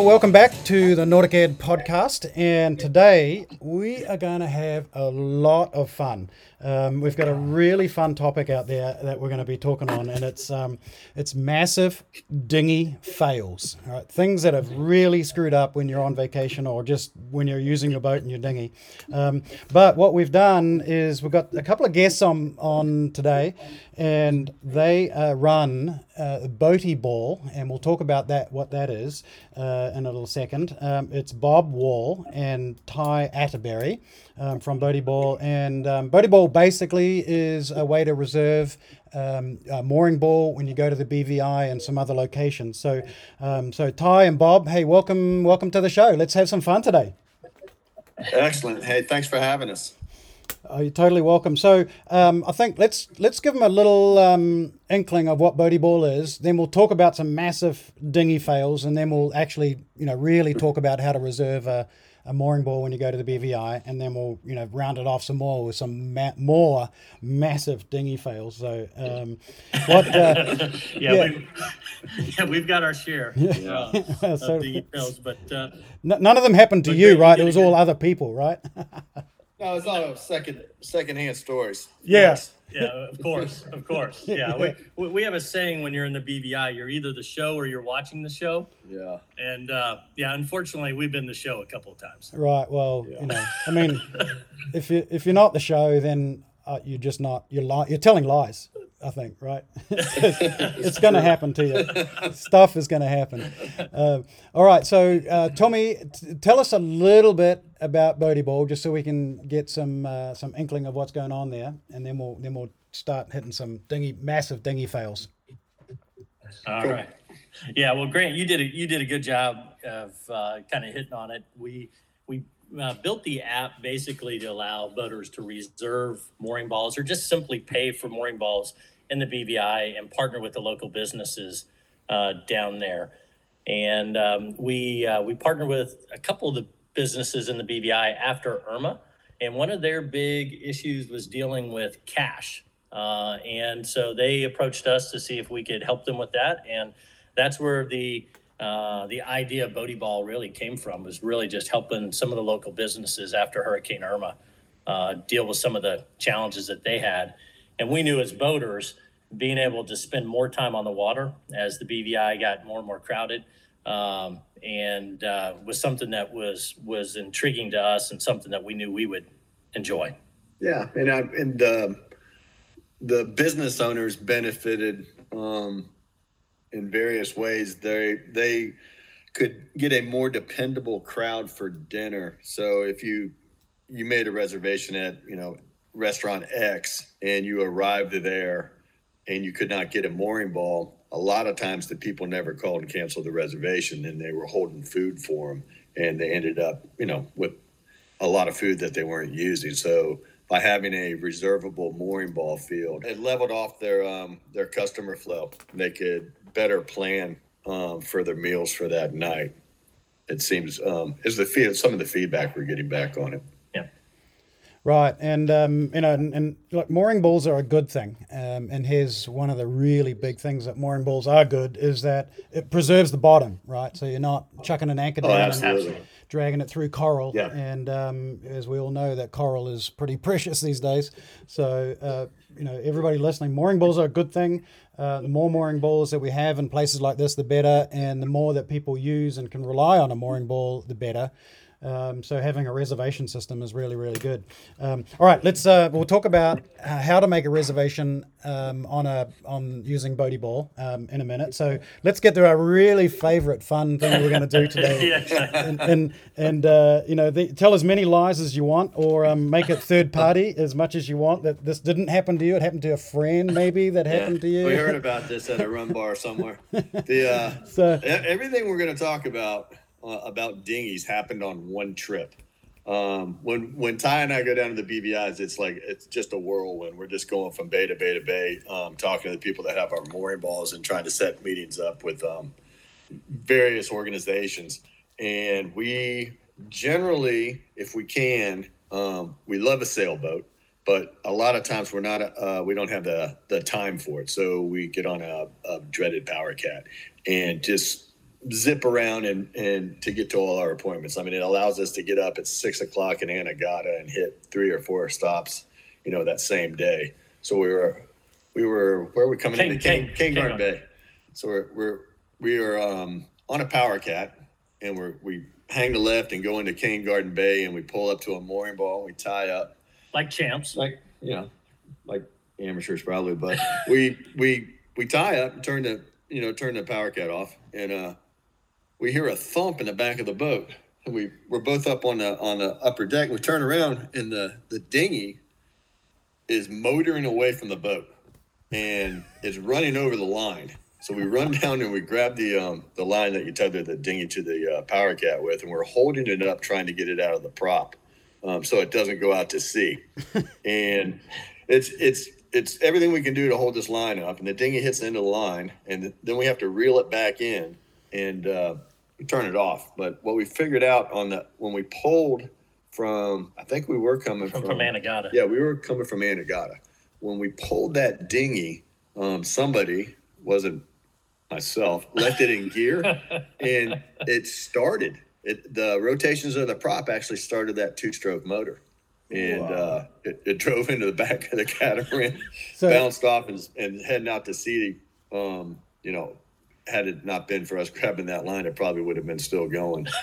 Well, welcome back to the NauticEd podcast. And today we are going to have a lot of fun. Um, we've got a really fun topic out there that we're going to be talking on, and it's um, it's massive dinghy fails. All right, things that have really screwed up when you're on vacation or just when you're using your boat and your dinghy. Um, but what we've done is we've got a couple of guests on on today, and they uh, run uh, Boaty Ball, and we'll talk about that what that is uh, in a little second. Um, it's Bob Wall and Ty Atterbury um, from Boaty Ball, and um, Ball basically is a way to reserve um, a mooring ball when you go to the BVI and some other locations. So, um, so Ty and Bob, hey, welcome, welcome to the show. Let's have some fun today. Excellent. Hey, thanks for having us. Oh, you're totally welcome. So um, I think let's let's give them a little um, inkling of what Boaty Ball is. Then we'll talk about some massive dinghy fails, and then we'll actually you know really talk about how to reserve a, a mooring ball when you go to the BVI, and then we'll you know round it off some more with some ma- more massive dinghy fails. So um, what? Uh, yeah, yeah. We've, yeah, we've got our share uh, so, of dinghy fails, but uh, n- none of them happened to you, right? It was all other people, right? No, it's all second secondhand stories. Yes. Yeah, of course, of course. Yeah, we we have a saying when you're in the BVI, you're either the show or you're watching the show. Yeah. And uh, yeah, unfortunately, we've been the show a couple of times. Right. Well, yeah. you know, I mean, if you if you're not the show, then uh, you're just not. You're li- You're telling lies. I think, right? it's going to happen to you. Stuff is going to happen. Uh, all right. So, uh, Tommy, t- tell us a little bit about Boaty Ball, just so we can get some uh, some inkling of what's going on there, and then we'll then we'll start hitting some dinghy, massive dingy fails. All right. Yeah. Well, Grant, you did a you did a good job of uh, kind of hitting on it. We we uh, built the app basically to allow boaters to reserve mooring balls or just simply pay for mooring balls in the BVI and partner with the local businesses uh, down there. And um, we uh, we partnered with a couple of the businesses in the BVI after Irma, and one of their big issues was dealing with cash. Uh, and so they approached us to see if we could help them with that, and that's where the uh, the idea of Boaty Ball really came from was really just helping some of the local businesses after Hurricane Irma uh, deal with some of the challenges that they had. And we knew as boaters, being able to spend more time on the water as the BVI got more and more crowded, um, and uh, was something that was was intriguing to us and something that we knew we would enjoy. Yeah, and I, and the the business owners benefited um, in various ways. They they could get a more dependable crowd for dinner. So if you you made a reservation at you know restaurant X and you arrived there and you could not get a mooring ball, a lot of times the people never called and canceled the reservation and they were holding food for them and they ended up, you know, with a lot of food that they weren't using. So by having a reservable mooring ball field, it leveled off their um, their customer flow. They could better plan um, for their meals for that night. It seems um, is the feed, some of the feedback we're getting back on it. Right, and um, you know, and, and look, mooring balls are a good thing. Um, and here's one of the really big things that mooring balls are good is that it preserves the bottom, right? So you're not chucking an anchor oh, down oh, and dragging it through coral. Yeah. And um, as we all know, that coral is pretty precious these days. So uh, you know, everybody listening, mooring balls are a good thing. Uh, the more mooring balls that we have in places like this, the better. And the more that people use and can rely on a mooring ball, the better. Um, so having a reservation system is really, really good. Um, all right, let's uh, we'll talk about uh, how to make a reservation um, on a on using Boaty Ball um, in a minute. So let's get to our really favorite fun thing we're going to do today, and and, and uh, you know the, tell as many lies as you want, or um, make it third party as much as you want. That this didn't happen to you; it happened to a friend maybe that happened yeah, to you. We heard about this at a run bar somewhere. The uh, so everything we're going to talk about uh, about dinghies happened on one trip. Um, when when Ty and I go down to the BVI's, it's like it's just a whirlwind. We're just going from bay to bay to bay, um, talking to the people that have our mooring balls and trying to set meetings up with um, various organizations. And we generally, if we can, um, we love a sailboat, but a lot of times we're not. Uh, we don't have the the time for it, so we get on a, a dreaded power cat and just zip around and and to get to all our appointments. I mean, it allows us to get up at six o'clock in Anegada and hit three or four stops, you know, that same day. So we were we were where are we coming King- into King, King- Cane Garden Bay. So we're we're we are um, on a power cat and we're we hang the left and go into Cane Garden Bay and we pull up to a mooring ball. And we tie up Like champs. like you know, like amateurs probably, but we we we tie up and turn the you know turn the power cat off, and uh, we hear a thump in the back of the boat. And we we're both up on the on the upper deck. We turn around, and the the dinghy is motoring away from the boat, and it's running over the line. So we run down and we grab the um, the line that you tether the dinghy to the uh, power cat with, and we're holding it up, trying to get it out of the prop, um, so it doesn't go out to sea. and it's it's it's everything we can do to hold this line up, and the dinghy hits the end of the line, and then we have to reel it back in and uh, turn it off. But what we figured out on the when we pulled from, I think we were coming From, from, from Anegada. yeah, we were coming from Anegada. When we pulled that dinghy, um, somebody wasn't myself left it in gear, and it started. It the rotations of the prop actually started that two-stroke motor, and uh, it, it drove into the back of the catamaran, So- bounced off, and, and heading out to sea. Um, you know, had it not been for us grabbing that line, it probably would have been still going.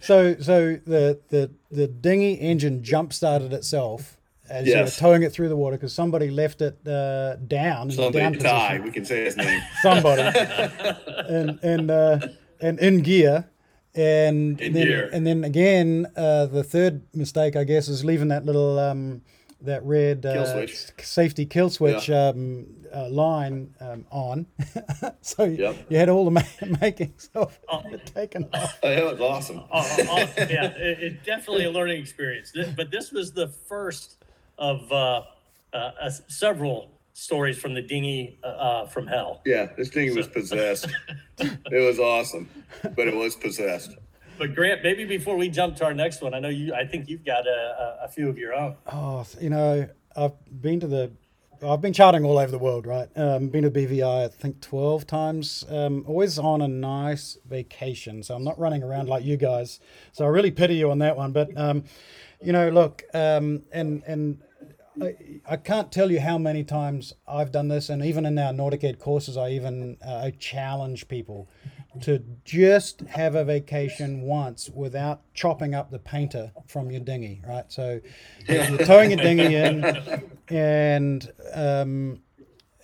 So, so the the the dinghy engine jump started itself as you were towing it through the water because somebody left it uh, down, the down Somebody died. position. We can say his name. Somebody, and and uh, and in gear, and In then gear. and then again, uh, the third mistake I guess is leaving that little um, that red uh, Kill safety kill switch um, uh, line um, on. so you- Yep. you had all the ma- makings of it taken off. Oh, that was awesome. Oh, oh, yeah, it, it definitely a learning experience. But this was the first of uh, uh, uh, several stories from the dinghy uh, uh, from hell. Yeah, this thing was possessed. it was awesome, but it was possessed. But Grant, maybe before we jump to our next one, I know you. I think you've got a, a, a few of your own. Oh, you know, I've been to the, I've been charting all over the world, right? Um, been to BVI, I think twelve times. Um, always on a nice vacation, so I'm not running around like you guys. So I really pity you on that one. But um, you know, look, um, and and I, I can't tell you how many times I've done this, and even in our NauticEd courses, I even uh, I challenge people to just have a vacation once without chopping up the painter from your dinghy, right? So you're towing a dinghy in, and um,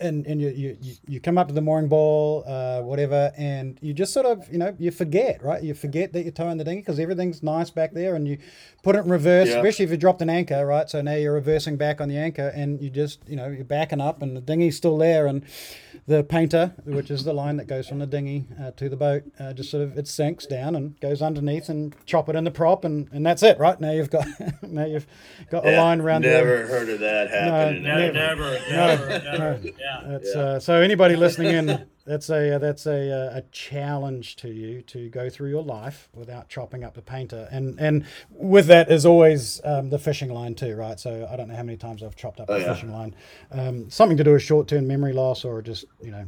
and and you, you you- you come up to the mooring ball, uh, whatever, and you just sort of you know you forget, right? You forget that you're towing the dinghy because everything's nice back there, and you put it in reverse, Yeah. especially if you dropped an anchor, right? So now you're reversing back on the anchor, and you just you know you're backing up, and the dinghy's still there, and the painter, which is the line that goes from the dinghy uh, to the boat, uh, just sort of it sinks down and goes underneath, and chop it in the prop, and, and that's it, right? Now you've got now you've got a line around there. Never heard of that happening. Never, Never. never, never, never. Yeah. That's Yeah. uh, so anybody listening in. That's a uh, that's a uh, a challenge to you to go through your life without chopping up the painter, and and with that is always um, the fishing line too, right? So I don't know how many times I've chopped up Oh, the yeah. fishing line, um, something to do with short term memory loss or just you know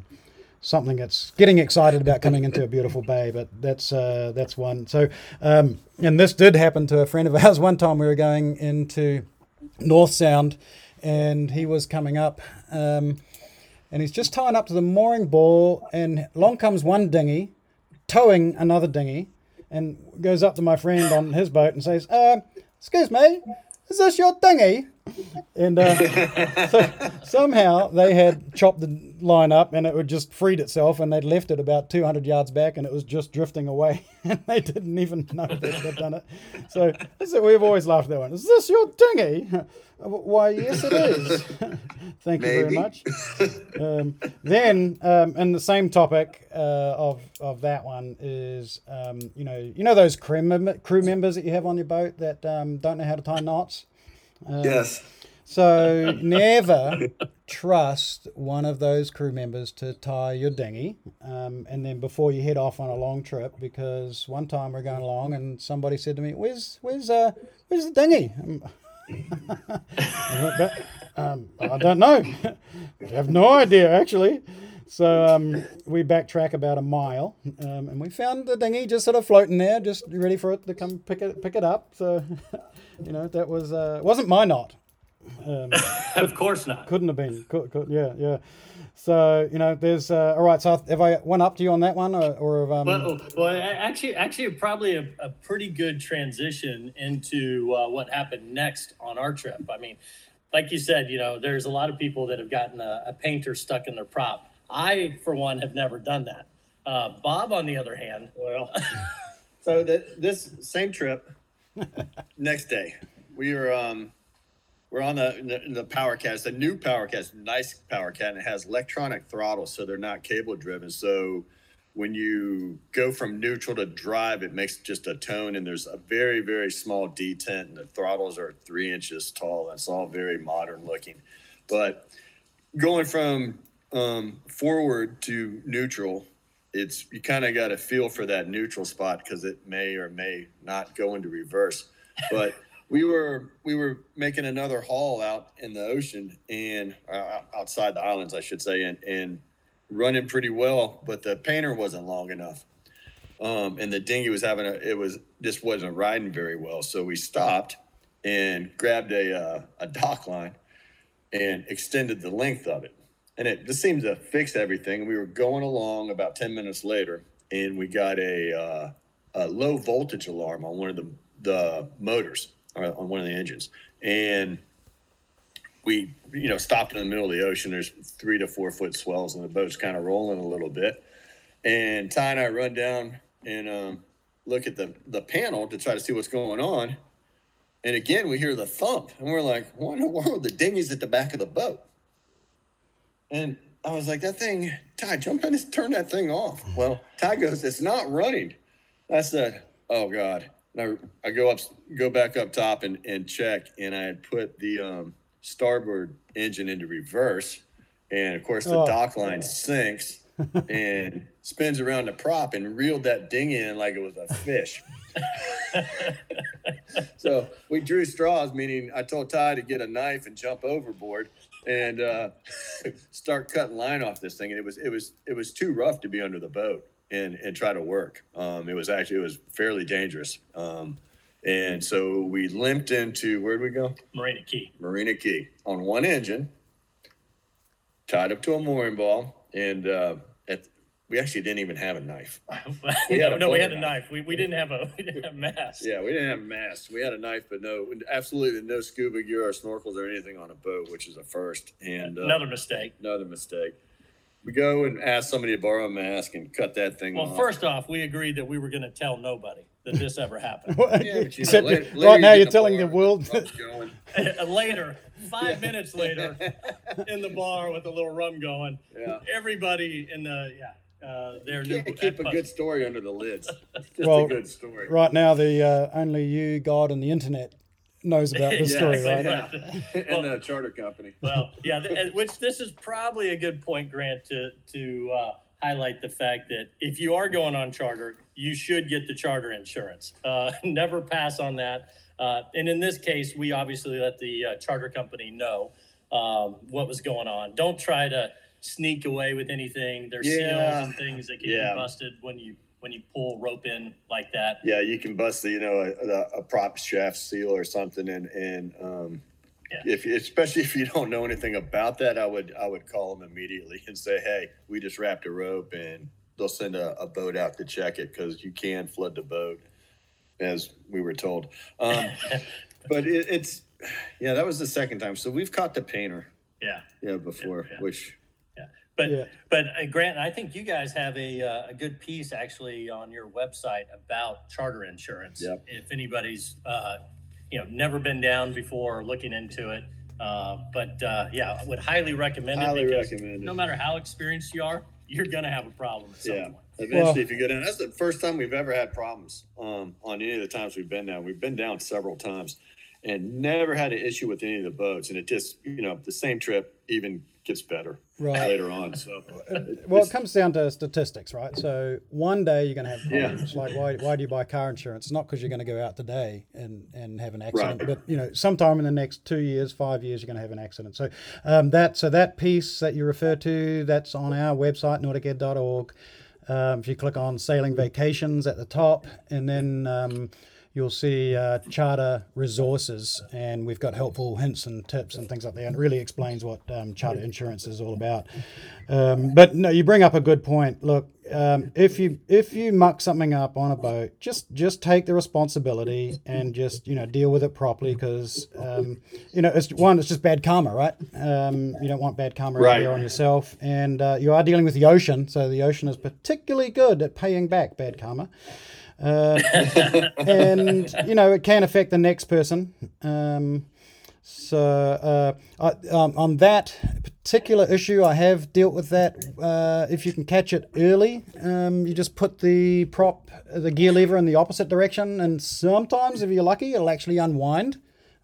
something that's getting excited about coming into a beautiful bay. But that's uh, that's one. So um, and this did happen to a friend of ours. One time we were going into North Sound, and he was coming up. Um, and he's just tying up to the mooring ball, and along comes one dinghy, towing another dinghy, and goes up to my friend on his boat and says, uh, "Excuse me, is this your dinghy?" And uh, so somehow they had chopped the line up, and it had just freed itself, and they'd left it about 200 yards back, and it was just drifting away, and they didn't even know that they'd done it. So, so we've always laughed at that one. Is this your dinghy? Why, yes, it is. Thank you very much. Um, then, um, and the same topic uh, of of that one is, um, you know, you know those crew mem- crew members that you have on your boat that um, don't know how to tie knots. Yes. So never trust one of those crew members to tie your dinghy, um, and then before you head off on a long trip, because one time we're going along and somebody said to me, "Where's where's uh where's the dinghy?" Um, I um, I don't know. I have no idea actually. So um, we backtrack about a mile, um, and we found the dinghy just sort of floating there, just ready for it to come pick it pick it up. So, you know, that was uh, wasn't my knot. Um, Of course not. couldn't have been. Could, could, yeah, yeah. So you know, there's uh, all right. So have I went up to you on that one, or, or have, um, Well, well, actually, actually, probably a, a pretty good transition into uh, what happened next on our trip. I mean, like you said, you know, there's a lot of people that have gotten a, a painter stuck in their prop. I, for one, have never done that. Uh, Bob, on the other hand, Well, so that this same trip, next day, we were um, we're on the the, the power cat. It's a new power cat, nice power cat, and it has electronic throttles, so they're not cable driven. So when you go from neutral to drive, it makes just a tone, and there's a very very small detent, and the throttles are three inches tall. It's all very modern looking, but going from um, forward to neutral, it's you kind of got to feel for that neutral spot because it may or may not go into reverse. But we were we were making another haul out in the ocean and uh, outside the islands, I should say, and and running pretty well, but the painter wasn't long enough. Um, and the dinghy was having a it was just wasn't riding very well, so we stopped and grabbed a uh, a dock line and extended the length of it and it just seemed to fix everything. We were going along about 10 minutes later, and we got a, uh, a low voltage alarm on one of the, the motors or on one of the engines. And we, you know, stopped in the middle of the ocean. There's three to four foot swells, and the boat's kind of rolling a little bit. And Ty and I run down and um, look at the, the panel to try to see what's going on. And again, we hear the thump, and we're like, what in the world? The dinghy's at the back of the boat. And I was like, that thing, Ty, jump in and turn that thing off. Well, Ty goes, it's not running. I said, oh God. And I, I go up, go back up top and, and check. And I had put the um, starboard engine into reverse. And of course, the Oh. dock line sinks and spins around the prop and reeled that dinghy in like it was a fish. so we drew straws, meaning I told Ty to get a knife and jump overboard and uh, start cutting line off this thing. And it was it was it was too rough to be under the boat and and try to work. Um, it was actually it was fairly dangerous. Um, and so we limped into where'd we go? Marina Cay. Marina Cay on one engine, tied up to a mooring ball, and uh, we actually didn't even have a knife. We had no, a no, we had a knife. We, we didn't have a we didn't have mass. Yeah, we didn't have masks. We had a knife, but no, absolutely no scuba gear or snorkels or anything on a boat, which is a first. And uh, Another mistake. another mistake. We go and ask somebody to borrow a mask and cut that thing Well, off. first off, we agreed that we were going to tell nobody that this ever happened. Yeah, but you know, Said- later- later right you now, you're telling the world. and the pub's going. later, five minutes later, in the bar with a little rum going, Yeah. everybody in the yeah, uh, their You new can't keep a good story under the lids. It's just Well, a good story. right now, the uh, only you, God, and the internet knows about this Yeah, story, Exactly right? right. and the charter company. Well, yeah, th- which this is probably a good point, Grant, to to uh, highlight the fact that if you are going on charter, you should get the charter insurance. Uh, never pass on that. Uh, and in this case, we obviously let the uh, charter company know um, what was going on. Don't try to sneak away with anything. There's Yeah. seals and things that can Yeah. get busted when you when you pull rope in like that. Yeah, you can bust the, you know, a, a prop shaft seal or something and, and, um, Yeah. if, especially if you don't know anything about that, I would, I would call them immediately and say, hey, we just wrapped a rope and they'll send a, a boat out to check it because you can flood the boat, as we were told. Um, but it, it's, yeah, that was the second time. So we've caught the painter, Yeah. yeah, before, Yeah. which, But Yeah. but uh, Grant, I think you guys have a uh, a good piece actually on your website about charter insurance. Yep. If anybody's uh, you know never been down before or looking into it, uh, but uh, yeah, I would highly recommend it. Highly recommend it. No matter how experienced you are, you're gonna have a problem at some Yeah. point. Eventually, Well- if you go down, that's the first time we've ever had problems um, on any of the times we've been down. We've been down several times and never had an issue with any of the boats. And it just, you know, the same trip, even gets better Right. later on. So Well, it comes down to statistics, right? So one day you're going to have Yeah. problems. Like, why, why do you buy car insurance? It's not because you're going to go out today and, and have an accident, Right. but you know, sometime in the next two years, five years, you're going to have an accident. So um, that so that piece that you refer to, that's on our website, nauticed.org. Um, if you click on sailing vacations at the top, and then um, you'll see uh, charter resources, and we've got helpful hints and tips and things like that. And it really explains what um, charter insurance is all about. Um, but no, you bring up a good point. Look, um, if you if you muck something up on a boat, just just take the responsibility and just you know deal with it properly because um, you know it's one it's just bad karma, right? Um, you don't want bad karma Right. on yourself, and uh, you are dealing with the ocean, so the ocean is particularly good at paying back bad karma. Uh, and you know it can affect the next person. Um, so uh, I, um, on that particular issue, I have dealt with that. Uh, if you can catch it early, um, you just put the prop, the gear lever in the opposite direction, and sometimes, if you're lucky, it'll actually unwind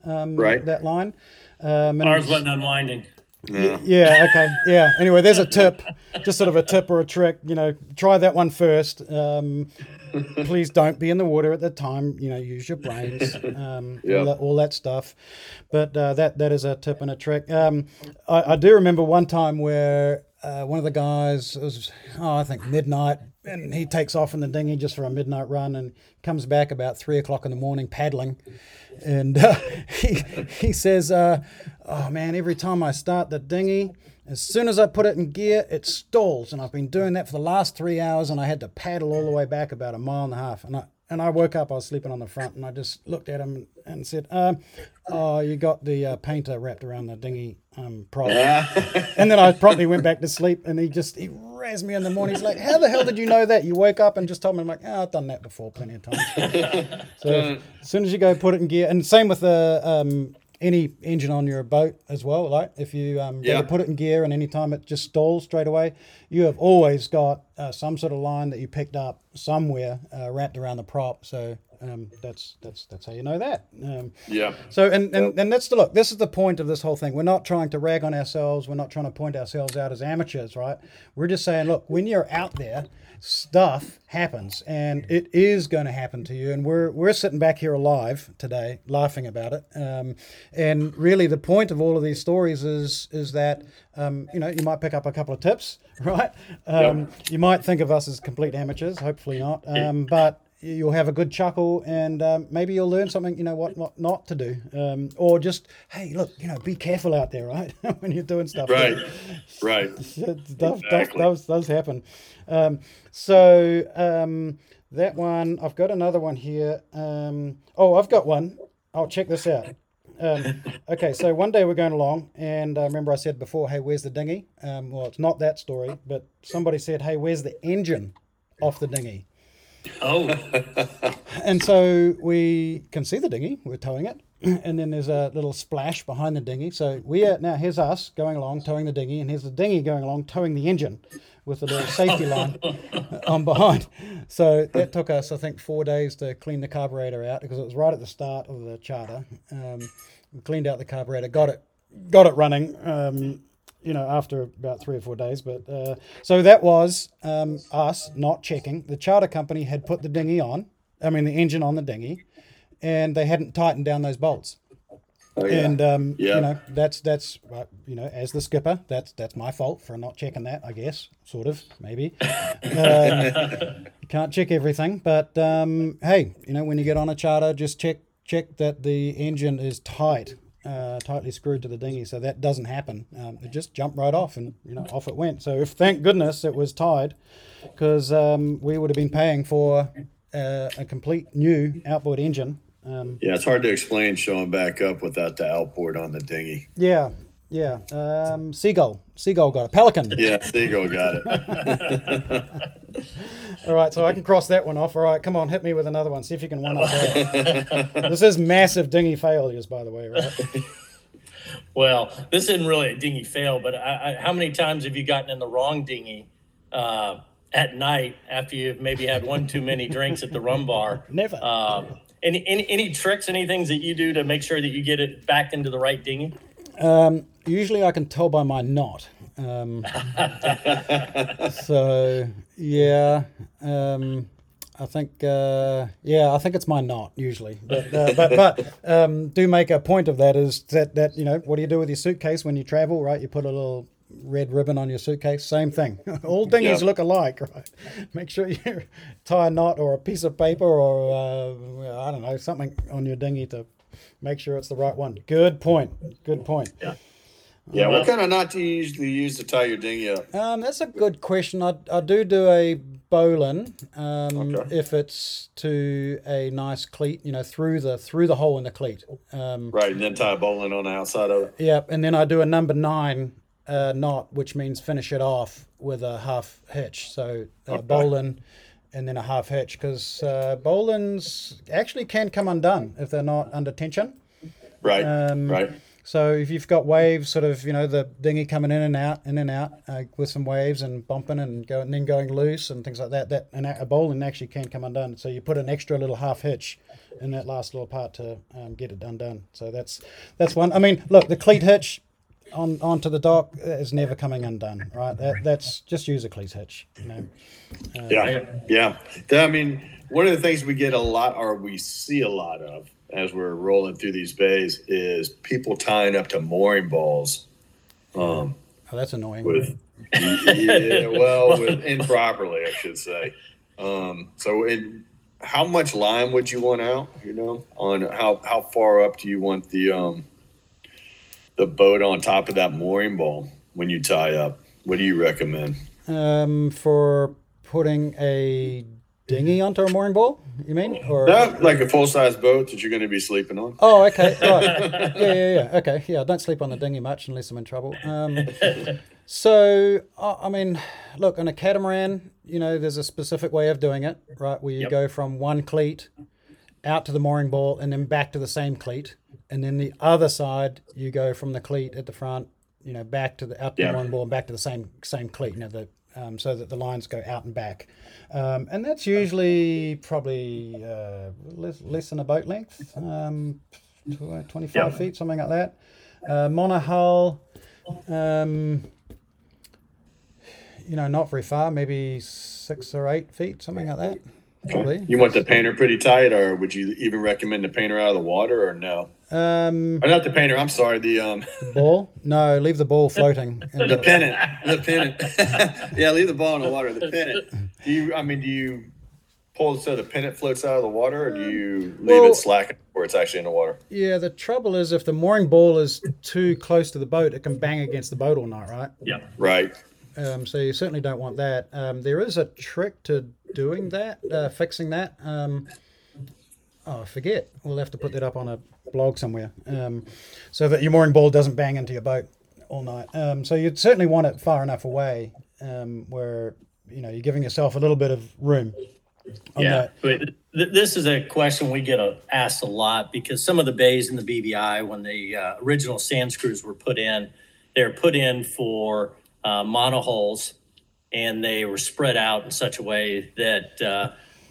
um, Right. that line. Um, and Ours wasn't unwinding. yeah. yeah, okay, yeah. Anyway, there's a tip, just sort of a tip or a trick. You know, try that one first. Um, please don't be in the water at the time. You know, use your brains, um, Yeah. all, that, all that stuff. But uh, that that is a tip and a trick. Um, I, I do remember one time where uh, one of the guys it was, oh, I think midnight, and he takes off in the dinghy just for a midnight run and comes back about three o'clock in the morning paddling. And uh, he, he says, uh, Oh man, every time I start the dinghy, as soon as I put it in gear, it stalls. And I've been doing that for the last three hours, and I had to paddle all the way back about a mile and a half. And I, and I woke up, I was sleeping on the front, and I just looked at him and said, um, Oh, you got the uh, painter wrapped around the dinghy um, prop. And then I promptly went back to sleep, and he just he razzed me in the morning. He's like, "How the hell did you know that?" You woke up and just told me. I'm like, "Oh, I've done that before, plenty of times." so as soon as you go put it in gear, and same with the um, any engine on your boat as well. Like if you um, Yeah. put it in gear, and anytime it just stalls straight away, you have always got uh, some sort of line that you picked up somewhere uh, wrapped around the prop. So. Um, that's that's that's how you know that. Um, Yeah. so and, and and that's the look. This is the point of this whole thing. We're not trying to rag on ourselves. We're not trying to point ourselves out as amateurs, right? We're just saying, look, when you're out there, stuff happens, and it is going to happen to you. And we're we're sitting back here alive today, laughing about it. Um, and really, the point of all of these stories is is that um, you know you might pick up a couple of tips, right? Um, You might think of us as complete amateurs. Hopefully not. Um, but you'll have a good chuckle and um, maybe you'll learn something you know what not, not to do um, or just hey look you know be careful out there right when you're doing stuff Right. Right. stuff, Exactly. does, does happen um, so um, that one i've got another one here um, oh i've got one i'll check this out um, okay, so one day we're going along, and I remember I said before, "Hey, where's the dinghy?" Um, well, it's not that story, but somebody said, "Hey, where's the engine off the dinghy?" Oh, And so we can see the dinghy, we're towing it, and then there's a little splash behind the dinghy. So we are now here's us going along towing the dinghy, and here's the dinghy going along towing the engine with a little safety line on behind. So that took us, I think, four days to clean the carburetor out because it was right at the start of the charter. Um, we cleaned out the carburetor, got it, got it running. Um, you know, after about three or four days. But uh, so that was um, us not checking. The charter company had put the dinghy on, I mean, the engine on the dinghy, and they hadn't tightened down those bolts. Oh, yeah. And um, Yeah. you know, that's that's uh, you know, as the skipper, that's that's my fault for not checking that. I guess, sort of, maybe. um, can't check everything, but um, hey, you know, when you get on a charter, just check check that the engine is tight, uh, tightly screwed to the dinghy, so that doesn't happen. Um, it just jumped right off, and you know, off it went. So if thank goodness it was tied, because um, we would have been paying for uh, a complete new outboard engine. Um, yeah, it's hard to explain showing back up without the outboard on the dinghy. yeah, yeah. Um, seagull, seagull got it. Pelican. Yeah, Seagull got it. All right, so I can cross that one off. All right, come on, hit me with another one. See if you can one up that. this is massive dinghy failures, by the way, right? well, this isn't really a dinghy fail, but I, I, how many times have you gotten in the wrong dinghy uh, at night after you've maybe had one too many drinks at the rum bar? Never. Um, any, any any tricks, any things that you do to make sure that you get it back into the right dinghy? Usually I can tell by my knot. Um, so yeah, um, I think uh, yeah, I think it's my knot usually. But uh, but but um, do make a point of that is that that you know what do you do with your suitcase when you travel? Right, you put a little red ribbon on your suitcase. Same thing. All dinghies Yeah. look alike, right? Make sure you tie a knot or a piece of paper or uh, I don't know something on your dinghy to make sure it's the right one. Good point. Good point. Yeah. Yeah, what kind of knot do you usually use to tie your dinghy up? Um, that's a good question. I, I do do a bowline um, Okay. if it's to a nice cleat, you know, through the through the hole in the cleat. Um, Right, and then tie a bowline on the outside of it. yeah, and then I do a number nine uh, knot, which means finish it off with a half hitch. So uh, Okay. bowline and then a half hitch because uh, bowlines actually can come undone if they're not under tension. Right. Um, right. So if you've got waves, sort of, you know, the dinghy coming in and out, in and out, uh, with some waves and bumping and go, and then going loose and things like that, that a bowline actually can come undone. So you put an extra little half hitch in that last little part to um, get it undone. So that's that's one. I mean, look, the cleat hitch on onto the dock is never coming undone, right? That, that's just use a cleat hitch. You know. Yeah, yeah. I mean, one of the things we get a lot, or we see a lot of, as we're rolling through these bays, is people tying up to mooring balls. Um, Oh, that's annoying. with yeah, well, with improperly, I should say. Um, so, in how much line would you want out? You know, on how how far up do you want the um the boat on top of that mooring ball when you tie up? What do you recommend? Um, for putting a dinghy onto a mooring ball, you mean? Or Not like a full size boat that you're going to be sleeping on. Oh, okay, right. Yeah, yeah, yeah. Okay, yeah. Don't sleep on the dinghy much unless I'm in trouble. Um, so, I mean, look, on a catamaran, you know, there's a specific way of doing it, right? Where you Yep. go from one cleat out to the mooring ball and then back to the same cleat, and then the other side you go from the cleat at the front, you know, back to the out to Yeah. the mooring ball and back to the same same cleat. You know, the um, so that the lines go out and back, um, and that's usually probably uh, less, less than a boat length, um, 25 Yeah. feet, something like that. Uh, monohull, um, you know, not very far, maybe six or eight feet, something like that. Probably. You want the painter pretty tight, or would you even recommend the painter out of the water, or no? Um, Or not the painter. I'm sorry. The um ball? No, leave the ball floating. in the pennant. The pennant. yeah, leave the ball in the water. The pennant. Do you? I mean, do you pull so the pennant floats out of the water, or do you leave Well- it slack where it's actually in the water? Yeah, the trouble is if the mooring ball is too close to the boat, it can bang against the boat all night, right? Yeah. Right. Um, so you certainly don't want that. Um, there is a trick to doing that, uh, fixing that. Um, oh, I forget. We'll have to put that up on a blog somewhere, um, so that your mooring ball doesn't bang into your boat all night. Um, so you'd certainly want it far enough away um, where you know you're giving yourself a little bit of room. Yeah, that. but th- this is a question we get uh, asked a lot because some of the bays in the BVI, when the uh, original sand screws were put in, they're put in for uh, monohulls, and they were spread out in such a way that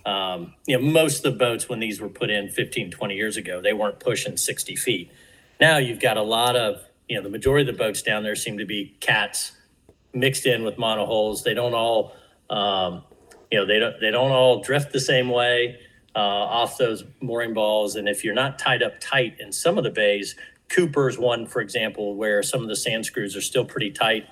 uh, um, you know most of the boats when these were put in 15, 20 years ago, they weren't pushing 60 feet. Now you've got a lot of you know the majority of the boats down there seem to be cats mixed in with monohulls. They don't all, um, you know, they don't they don't all drift the same way uh, off those mooring balls. And if you're not tied up tight in some of the bays, Cooper's one, for example, where some of the sand screws are still pretty tight.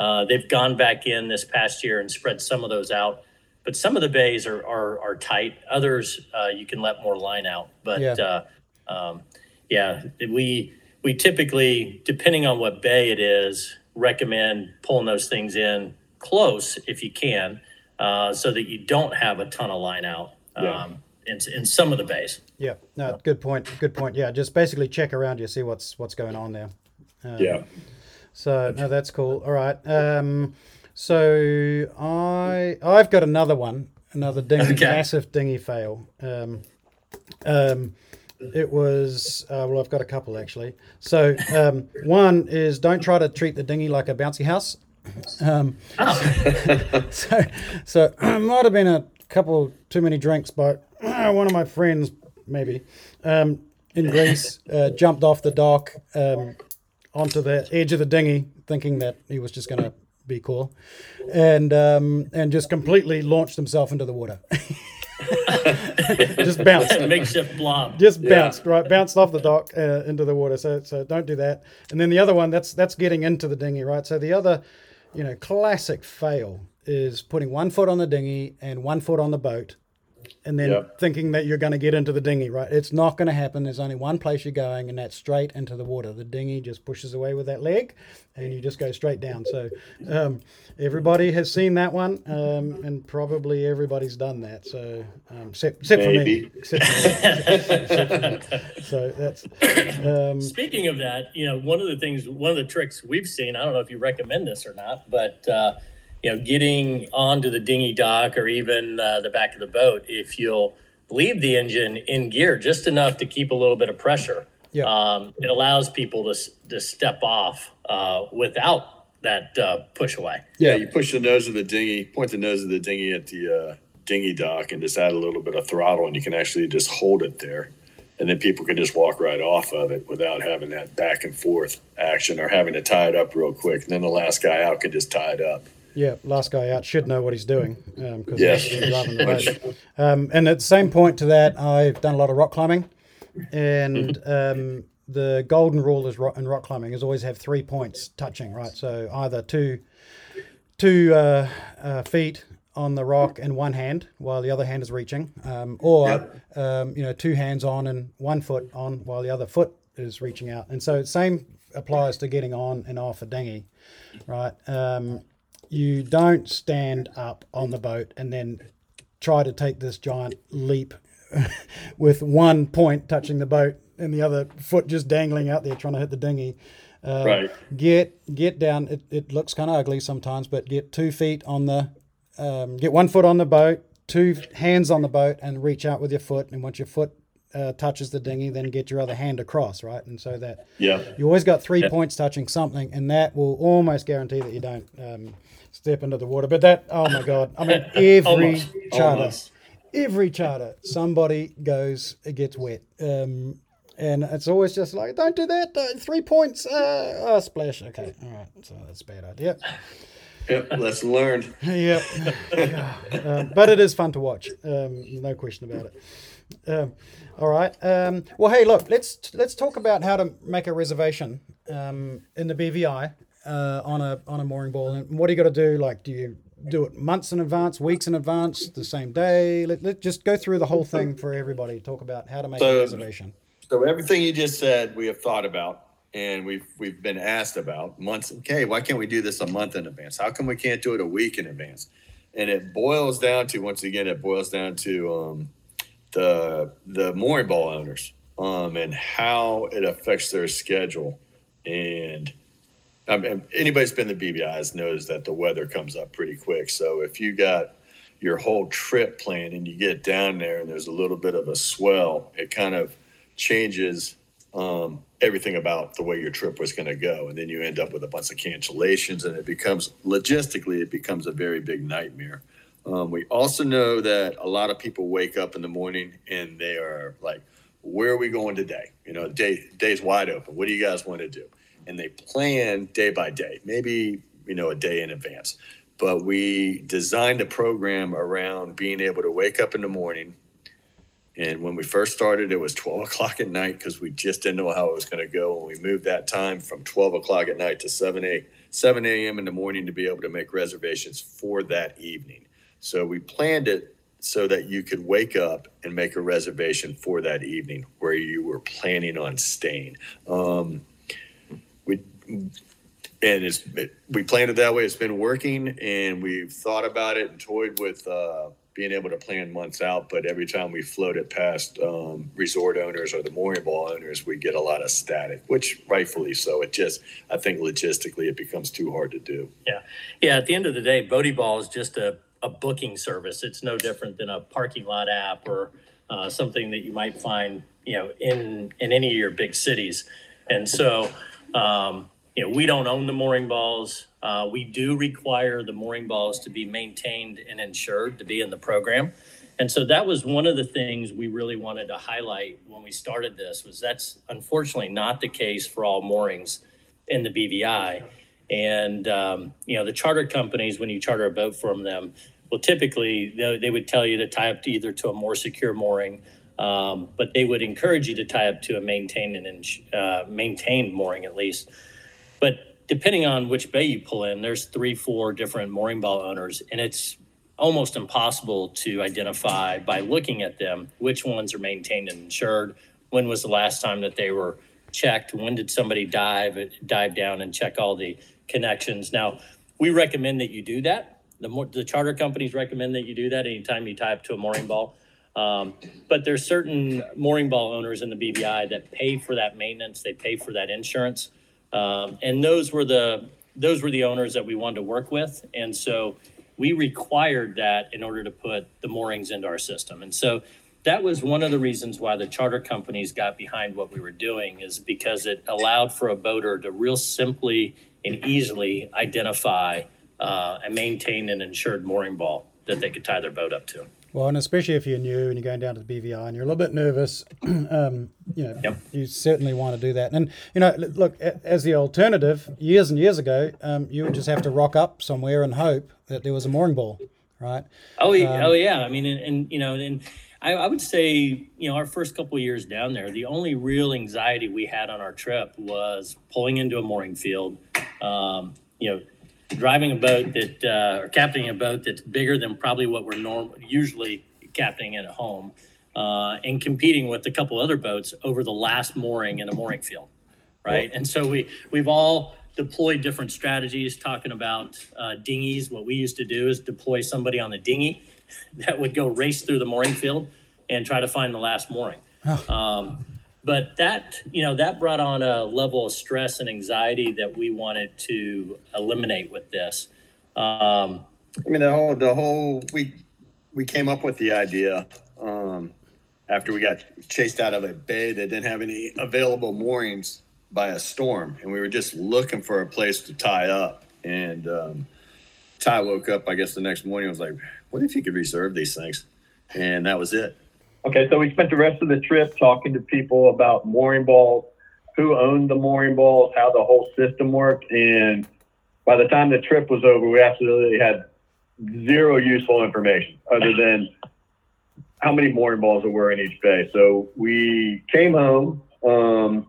Uh, they've gone back in this past year and spread some of those out. But some of the bays are are, are tight. Others uh, you can let more line out. But Yeah. uh, um, yeah, we we typically, depending on what bay it is, recommend pulling those things in close if you can, uh, so that you don't have a ton of line out Yeah. um, in in some of the bays. Yeah, no, good point. Good point. Yeah, just basically check around you, see what's what's going on there. Um, Yeah. So no, that's cool. All right. Um, so I I've got another one, another dinghy, Okay. massive dinghy fail. Um, um, it was uh, well, I've got a couple actually. So um, one is don't try to treat the dinghy like a bouncy house. Um, so so might have been a couple too many drinks, but one of my friends maybe um, in Greece uh, jumped off the dock. Um, onto the edge of the dinghy, thinking that he was just going to be cool, and um, and just completely launched himself into the water. just bounced. Makeshift blob. Just Yeah. bounced right, bounced off the dock uh, into the water. So so don't do that. And then the other one that's that's getting into the dinghy, right? So the other, you know, classic fail is putting one foot on the dinghy and one foot on the boat, and then Yep. thinking that you're going to get into the dinghy, right? It's not going to happen. There's only one place you're going, and that's straight into the water. The dinghy just pushes away with that leg, and you just go straight down. So um, everybody has seen that one, um, and probably everybody's done that. So um, except, except for me. Except for me. Except for me. So that's um, Speaking of that, you know, one of the things, one of the tricks we've seen, I don't know if you recommend this or not, but, uh, you know, getting onto the dinghy dock or even uh, the back of the boat, if you'll leave the engine in gear just enough to keep a little bit of pressure, Yeah. um, it allows people to, to step off uh, without that uh, push away. Yeah, you push the nose of the dinghy, point the nose of the dinghy at the uh, dinghy dock, and just add a little bit of throttle, and you can actually just hold it there, and then people can just walk right off of it without having that back and forth action or having to tie it up real quick. And then the last guy out can just tie it up. Yeah, last guy out should know what he's doing because Yes. he's been driving the boat. Um, and at the same point to that, I've done a lot of rock climbing, and um, the golden rule is rock, in rock climbing is always have three points touching, right? So either two two uh, uh, feet on the rock and one hand while the other hand is reaching, um, or um, you know two hands on and one foot on while the other foot is reaching out. And so same applies to getting on and off a dinghy, right? Um, you don't stand up on the boat and then try to take this giant leap with one point touching the boat and the other foot just dangling out there trying to hit the dinghy. Uh, Right. Get get down. It, it looks kind of ugly sometimes, but get two feet on the, um, get one foot on the boat, two hands on the boat, and reach out with your foot. And once your foot uh, touches the dinghy, then get your other hand across, right? And so that Yeah. you always got three points touching something, and that will almost guarantee that you don't um, step into the water. But that, oh my god! I mean, every Almost. charter, Almost. every charter, somebody goes, it gets wet, um, and it's always just like, don't do that. Uh, three points, uh, oh, splash. Okay, all right, so that's a bad idea. Yep. Lesson learned. Yep. Yeah. Um, but it is fun to watch. Um, no question about it. Um, all right. Um, well, hey, look, let's let's talk about how to make a reservation um, in the BVI uh, on a on a mooring ball. And what do you got to do? Like, do you do it months in advance, weeks in advance, the same day? Let, let just go through the whole thing for everybody. Talk about how to make a reservation. So everything you just said, we have thought about and we've we've been asked about months. Okay, why can't we do this a month in advance? How come we can't do it a week in advance? And it boils down to once again, it boils down to um, the the mooring ball owners um, and how it affects their schedule. And I mean, anybody's been to BVIs knows that the weather comes up pretty quick. So if you got your whole trip planned and you get down there and there's a little bit of a swell, it kind of changes um, everything about the way your trip was going to go. And then you end up with a bunch of cancellations and it becomes logistically, it becomes a very big nightmare. Um, we also know that a lot of people wake up in the morning and they are like, where are we going today? You know, day day's wide open. What do you guys want to do? And they plan day by day, maybe, you know, a day in advance. But we designed a program around being able to wake up in the morning. And when we first started, it was 12 o'clock at night because we just didn't know how it was going to go. And we moved that time from 12 o'clock at night to 7 a, 7 a.m. in the morning to be able to make reservations for that evening. So we planned it so that you could wake up and make a reservation for that evening where you were planning on staying. Um, and it's it, we planned it that way. It's been working, and we've thought about it and toyed with uh, being able to plan months out. But every time we float it past um, resort owners or the mooring ball owners, we get a lot of static, which rightfully so. It just I think logistically it becomes too hard to do. Yeah, yeah. at the end of the day, Boaty Ball is just a, a booking service. It's no different than a parking lot app or uh, something that you might find, you know, in in any of your big cities. And so, um, you know, we don't own the mooring balls. Uh, we do require the mooring balls to be maintained and insured to be in the program. And so that was one of the things we really wanted to highlight when we started this was that's unfortunately not the case for all moorings in the BVI. And, um, you know, the charter companies, when you charter a boat from them, well, typically they, they would tell you to tie up to either to a more secure mooring, um, but they would encourage you to tie up to a maintained and ins- uh, maintained mooring at least. Depending on which bay you pull in, there's three, four different mooring ball owners, and it's almost impossible to identify by looking at them which ones are maintained and insured. When was the last time that they were checked? When did somebody dive dive down and check all the connections? Now, we recommend that you do that. The the charter companies recommend that you do that anytime you tie up to a mooring ball. Um, but there's certain mooring ball owners in the BVI that pay for that maintenance. They pay for that insurance, um, and those were the those were the owners that we wanted to work with. And so we required that in order to put the moorings into our system. And so that was one of the reasons why the charter companies got behind what we were doing is because it allowed for a boater to real simply and easily identify uh, and maintain an insured mooring ball that they could tie their boat up to. Well, and especially if you're new and you're going down to the BVI and you're a little bit nervous, um, you know, Yep. you certainly want to do that. And you know, look, as the alternative, years and years ago, um, you would just have to rock up somewhere and hope that there was a mooring ball, right? Oh, yeah, Um, oh yeah. I mean, and, and you know, and I, I would say, you know, our first couple of years down there, the only real anxiety we had on our trip was pulling into a mooring field. Um, you know, driving a boat that uh, or captaining a boat that's bigger than probably what we're norm usually captaining at home, uh, and competing with a couple other boats over the last mooring in a mooring field, right? And so we we've all deployed different strategies, talking about uh, dinghies. What we used to do is deploy somebody on the dinghy that would go race through the mooring field and try to find the last mooring. Um, but that, you know, that brought on a level of stress and anxiety that we wanted to eliminate with this. Um, I mean, the whole, the whole, we, we came up with the idea, um, after we got chased out of a bay that didn't have any available moorings by a storm. And we were just looking for a place to tie up. And, um, Ty woke up, I guess, the next morning and was like, what if you could reserve these things? And that was it. Okay, so we spent the rest of the trip talking to people about mooring balls, who owned the mooring balls, how the whole system worked, and by the time the trip was over, we absolutely had zero useful information other than how many mooring balls there were in each bay. So we came home, um,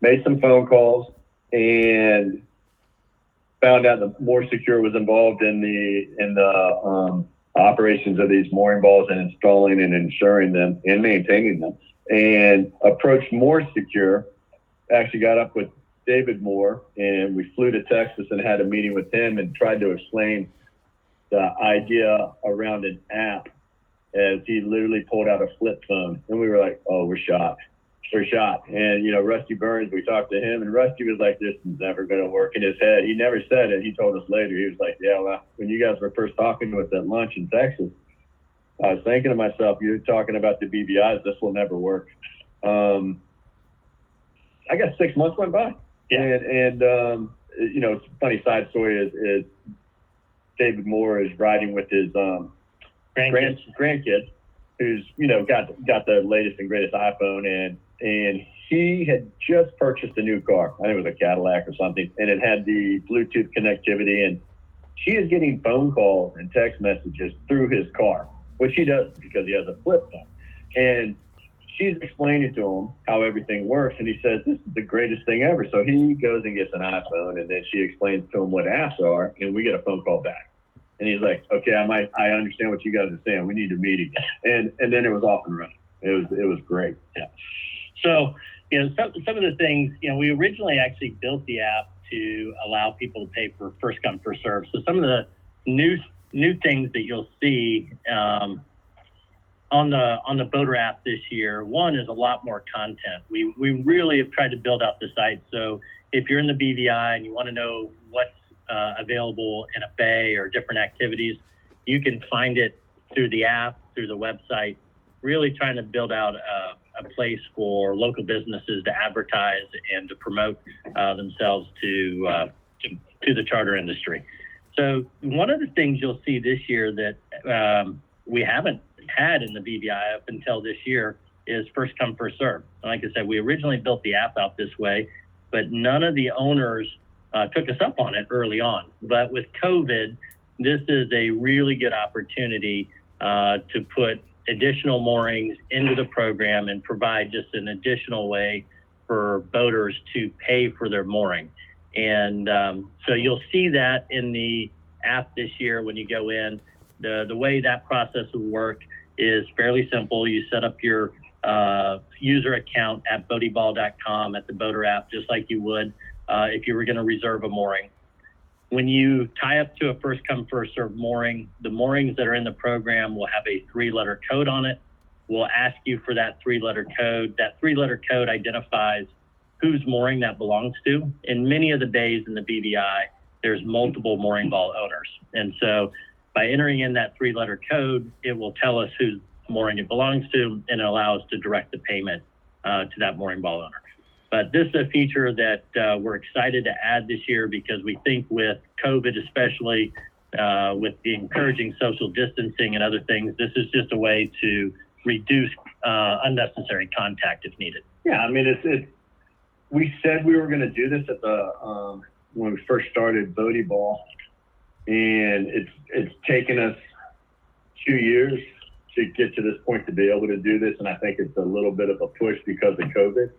made some phone calls, and found out that Moor Seacure was involved in the in the um, operations of these mooring balls and installing and insuring them and maintaining them. And approached Moor Seacure, actually got up with David Moore and we flew to Texas and had a meeting with him and tried to explain the idea around an app as he literally pulled out a flip phone and we were like, oh, we're shot. We're shot. And, you know, Rusty Burns, we talked to him and Rusty was like, this is never going to work in his head. He never said it. He told us later. He was like, yeah, well, when you guys were first talking to us at lunch in Texas, I was thinking to myself, you're talking about the BVIs. This will never work. Um, I guess six months went by. Yeah. And, and um, you know, funny side story is, is David Moore is riding with his um, grand, grandkids. who's you know got got the latest and greatest iPhone, and and he had just purchased a new car. I think it was a Cadillac or something, and it had the Bluetooth connectivity. And she is getting phone calls and text messages through his car, which he does because he has a flip phone. And she's explaining to him how everything works, and he says this is the greatest thing ever. So he goes and gets an iPhone, and then she explains to him what apps are, and we get a phone call back. And he's like, "Okay, I might, I understand what you guys are saying. We need to meet again." And and then it was off and running. It was it was great. So, you know, some, some of the things, you know, we originally actually built the app to allow people to pay for first come, first serve. So some of the new new things that you'll see um, on the on the boater app this year, one is a lot more content. We we really have tried to build out the site. So if you're in the BVI and you want to know what's uh, available in a bay or different activities, you can find it through the app, through the website. Really trying to build out a, a place for local businesses to advertise and to promote uh, themselves to, uh, to to the charter industry. So one of the things you'll see this year that um, we haven't had in the BVI up until this year is first come first serve. Like I said, we originally built the app out this way, but none of the owners uh, took us up on it early on. But with COVID, this is a really good opportunity uh, to put additional moorings into the program and provide just an additional way for boaters to pay for their mooring. And um, so you'll see that in the app this year when you go in. The, the way that process will work is fairly simple. You set up your uh, user account at boatyball.com at the boater app, just like you would uh, if you were going to reserve a mooring. When you tie up to a first come, first serve mooring, the moorings that are in the program will have a three letter code on it. We'll ask you for that three letter code. That three letter code identifies whose mooring that belongs to. In many of the bays in the BVI, there's multiple mooring ball owners. And so by entering in that three letter code, it will tell us whose mooring it belongs to and it allows us to direct the payment uh, to that mooring ball owner. But this is a feature that uh, we're excited to add this year because we think with COVID, especially uh, with the encouraging social distancing and other things, this is just a way to reduce uh, unnecessary contact if needed. Yeah, I mean, it's, it's, we said we were going to do this at the, um, when we first started Boaty Ball. And it's, it's taken us two years to get to this point to be able to do this. And I think it's a little bit of a push because of COVID.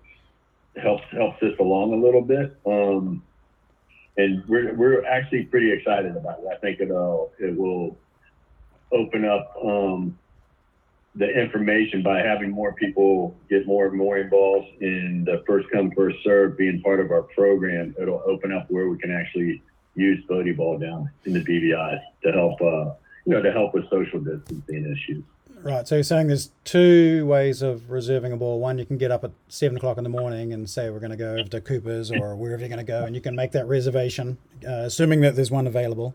Helps, helps us along a little bit. Um, and we're, we're actually pretty excited about it. I think it'll, it will open up, um, the information by having more people get more and more involved in the first come first serve being part of our program it'll open up where we can actually use Boaty ball down in the BVIs to help uh, you know to help with social distancing issues Right. So you're saying there's two ways of reserving a ball. One, you can get up at seven o'clock in the morning and say we're going to go over to Cooper's or wherever you're going to go, and you can make that reservation, uh, assuming that there's one available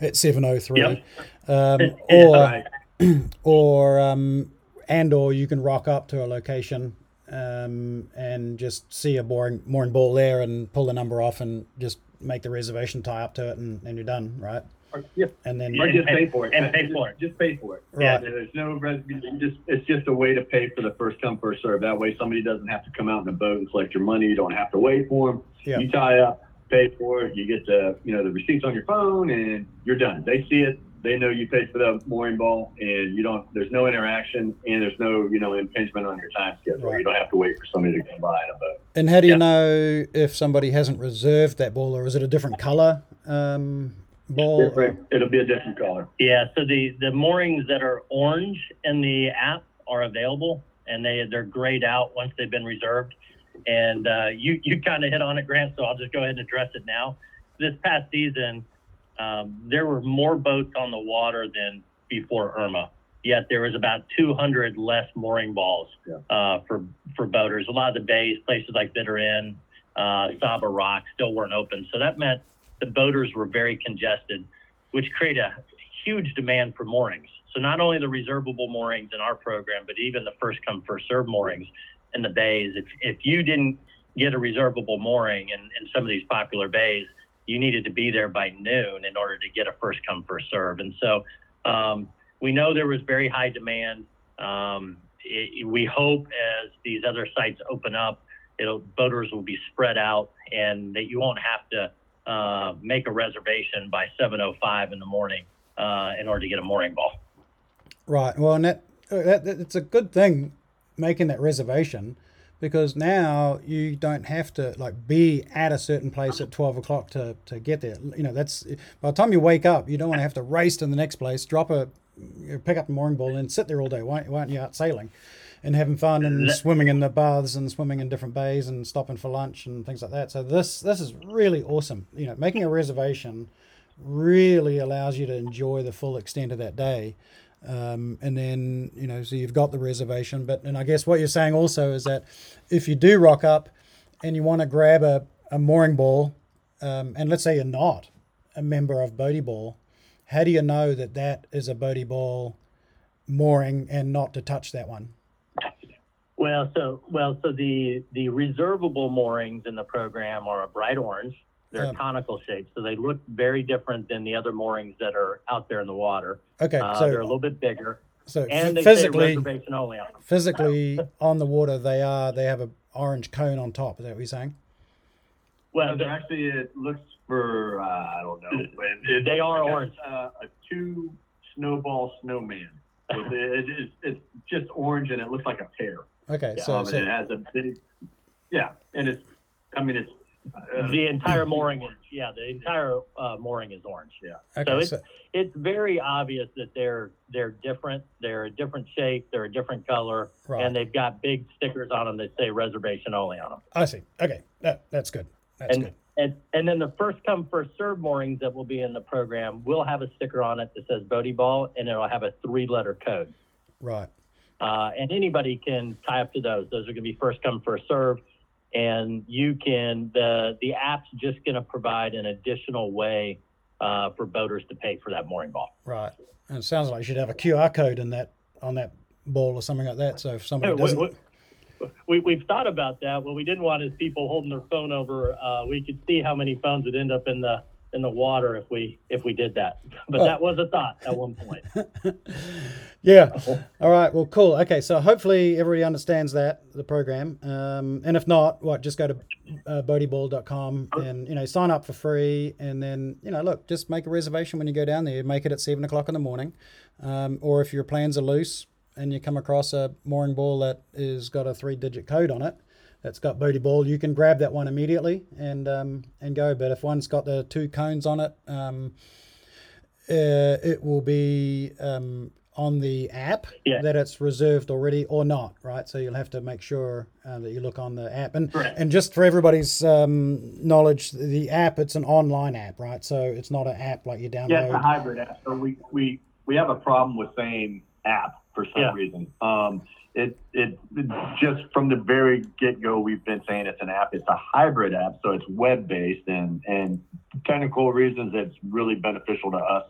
at seven o three. Yep. Um, or or um, and or you can rock up to a location um, and just see a mooring mooring ball there and pull the number off and just make the reservation, tie up to it, and, and you're done, right? Or, yeah, And then or just pay for it. And pay Just- for it. just pay for it. Right. there's no reservation just it's just a way to pay for the first come first serve. That way somebody doesn't have to come out in a boat and collect your money. You don't have to wait for them Yeah. you tie up pay for it. You get the you know the receipts on your phone and you're done. They see it. They know you paid for the mooring ball and you don't there's no interaction and there's no you know impingement on your time schedule. Right. you don't have to wait for somebody to come by in a boat. And how do you know if somebody hasn't reserved that ball, or is it a different color um, ball? Different- it'll be a different color Yeah, so the, the moorings that are orange in the app are available and they, they're grayed out once they've been reserved. And uh, you, you kind of hit on it, Grant, so I'll just go ahead and address it now. This past season, um, there were more boats on the water than before Irma. Yet there was about 200 less mooring balls Yeah. uh, for for boaters. A lot of the bays, places like Bitter End, uh, Saba Rock, still weren't open. So that meant the boaters were very congested, which created a huge demand for moorings. So not only the reservable moorings in our program, but even the first come first serve moorings in the bays. If if you didn't get a reservable mooring in, in some of these popular bays, you needed to be there by noon in order to get a first come first serve. And so um, we know there was very high demand. Um, it, we hope as these other sites open up, it'll boaters will be spread out and that you won't have to uh, make a reservation by 7:05 in the morning uh, in order to get a mooring ball. Right. Well, and that, uh, that that- it's a good thing making that reservation because now you don't have to like be at a certain place at 12 o'clock to, to get there you know that's by the time you wake up you don't want to have to race to the next place drop a pick up the mooring ball and sit there all day why, why aren't you out sailing and having fun and swimming in the baths and swimming in different bays and stopping for lunch and things like that. So this this is really awesome. You know making a reservation really allows you to enjoy the full extent of that day. Um, and then you know so you've got the reservation. But and i guess what you're saying also is that if you do rock up and you want to grab a, a mooring ball um, and let's say you're not a member of Boaty Ball, how do you know that that is a Boaty Ball mooring and not to touch that one? Well, so well, so the the reservable moorings in the program are a bright orange. They're Um, conical shaped, so they look very different than the other moorings that are out there in the water. Okay, Uh, they're a little bit bigger, so and they physically reservation only on them. physically on the water they are they have a orange cone on top. Is that what you're saying? Well, they're actually, it looks for, uh, I don't know. but it- They are it's orange. Uh, a two snowball snowman. With it, it is, it's just orange and it looks like a pear. Okay, so, Um, and it so has a big, yeah, and it's, I mean, it's, uh, The entire mooring is, yeah, the entire, uh, mooring is orange. yeah. okay, it's- so It's very obvious that they're, they're different. They're a different shape. They're a different color. Right. And they've got big stickers on them that say reservation only on them. I see. Okay, that that's good. That's And, good. and, and then the first come, first serve moorings that will be in the program will have a sticker on it that says Boaty Ball and it'll have a three letter code. Right. Uh, and anybody can tie up to those. Those are going to be first come, first serve. And you can, the, the app's just going to provide an additional way uh, for boaters to pay for that mooring ball. Right. And it sounds like you should have a QR code in that on that ball or something like that. So if somebody We, doesn't, we, we, we've thought about that. What we didn't want is people holding their phone over. Uh, we could see how many phones would end up in the in the water if we if we did that. But Oh. that was a thought at one point. yeah. All right. Well, cool. Okay. So hopefully everybody understands that the program. Um, and if not, what? Just go to uh, boatyball.com and you know sign up for free, and then you know look, just make a reservation when you go down there. Make it at seven o'clock in the morning, um, or if your plans are loose and you come across a mooring ball that is got a three-digit code on it. That's got Boaty Ball. You can grab that one immediately and um, and go. But if one's got the two cones on it, um, uh, it will be um, on the app Yeah. that it's reserved already or not, right? So you'll have to make sure uh, that you look on the app. And Correct. and just for everybody's um, knowledge, the app it's an online app, right? So it's not an app like you download. Yeah, it's a hybrid app. So we, we, we have a problem with saying app for some Yeah. reason. Um, it, it, just from the very get go, we've been saying it's an app. It's a hybrid app, so it's web based, and and technical reasons it's really beneficial to us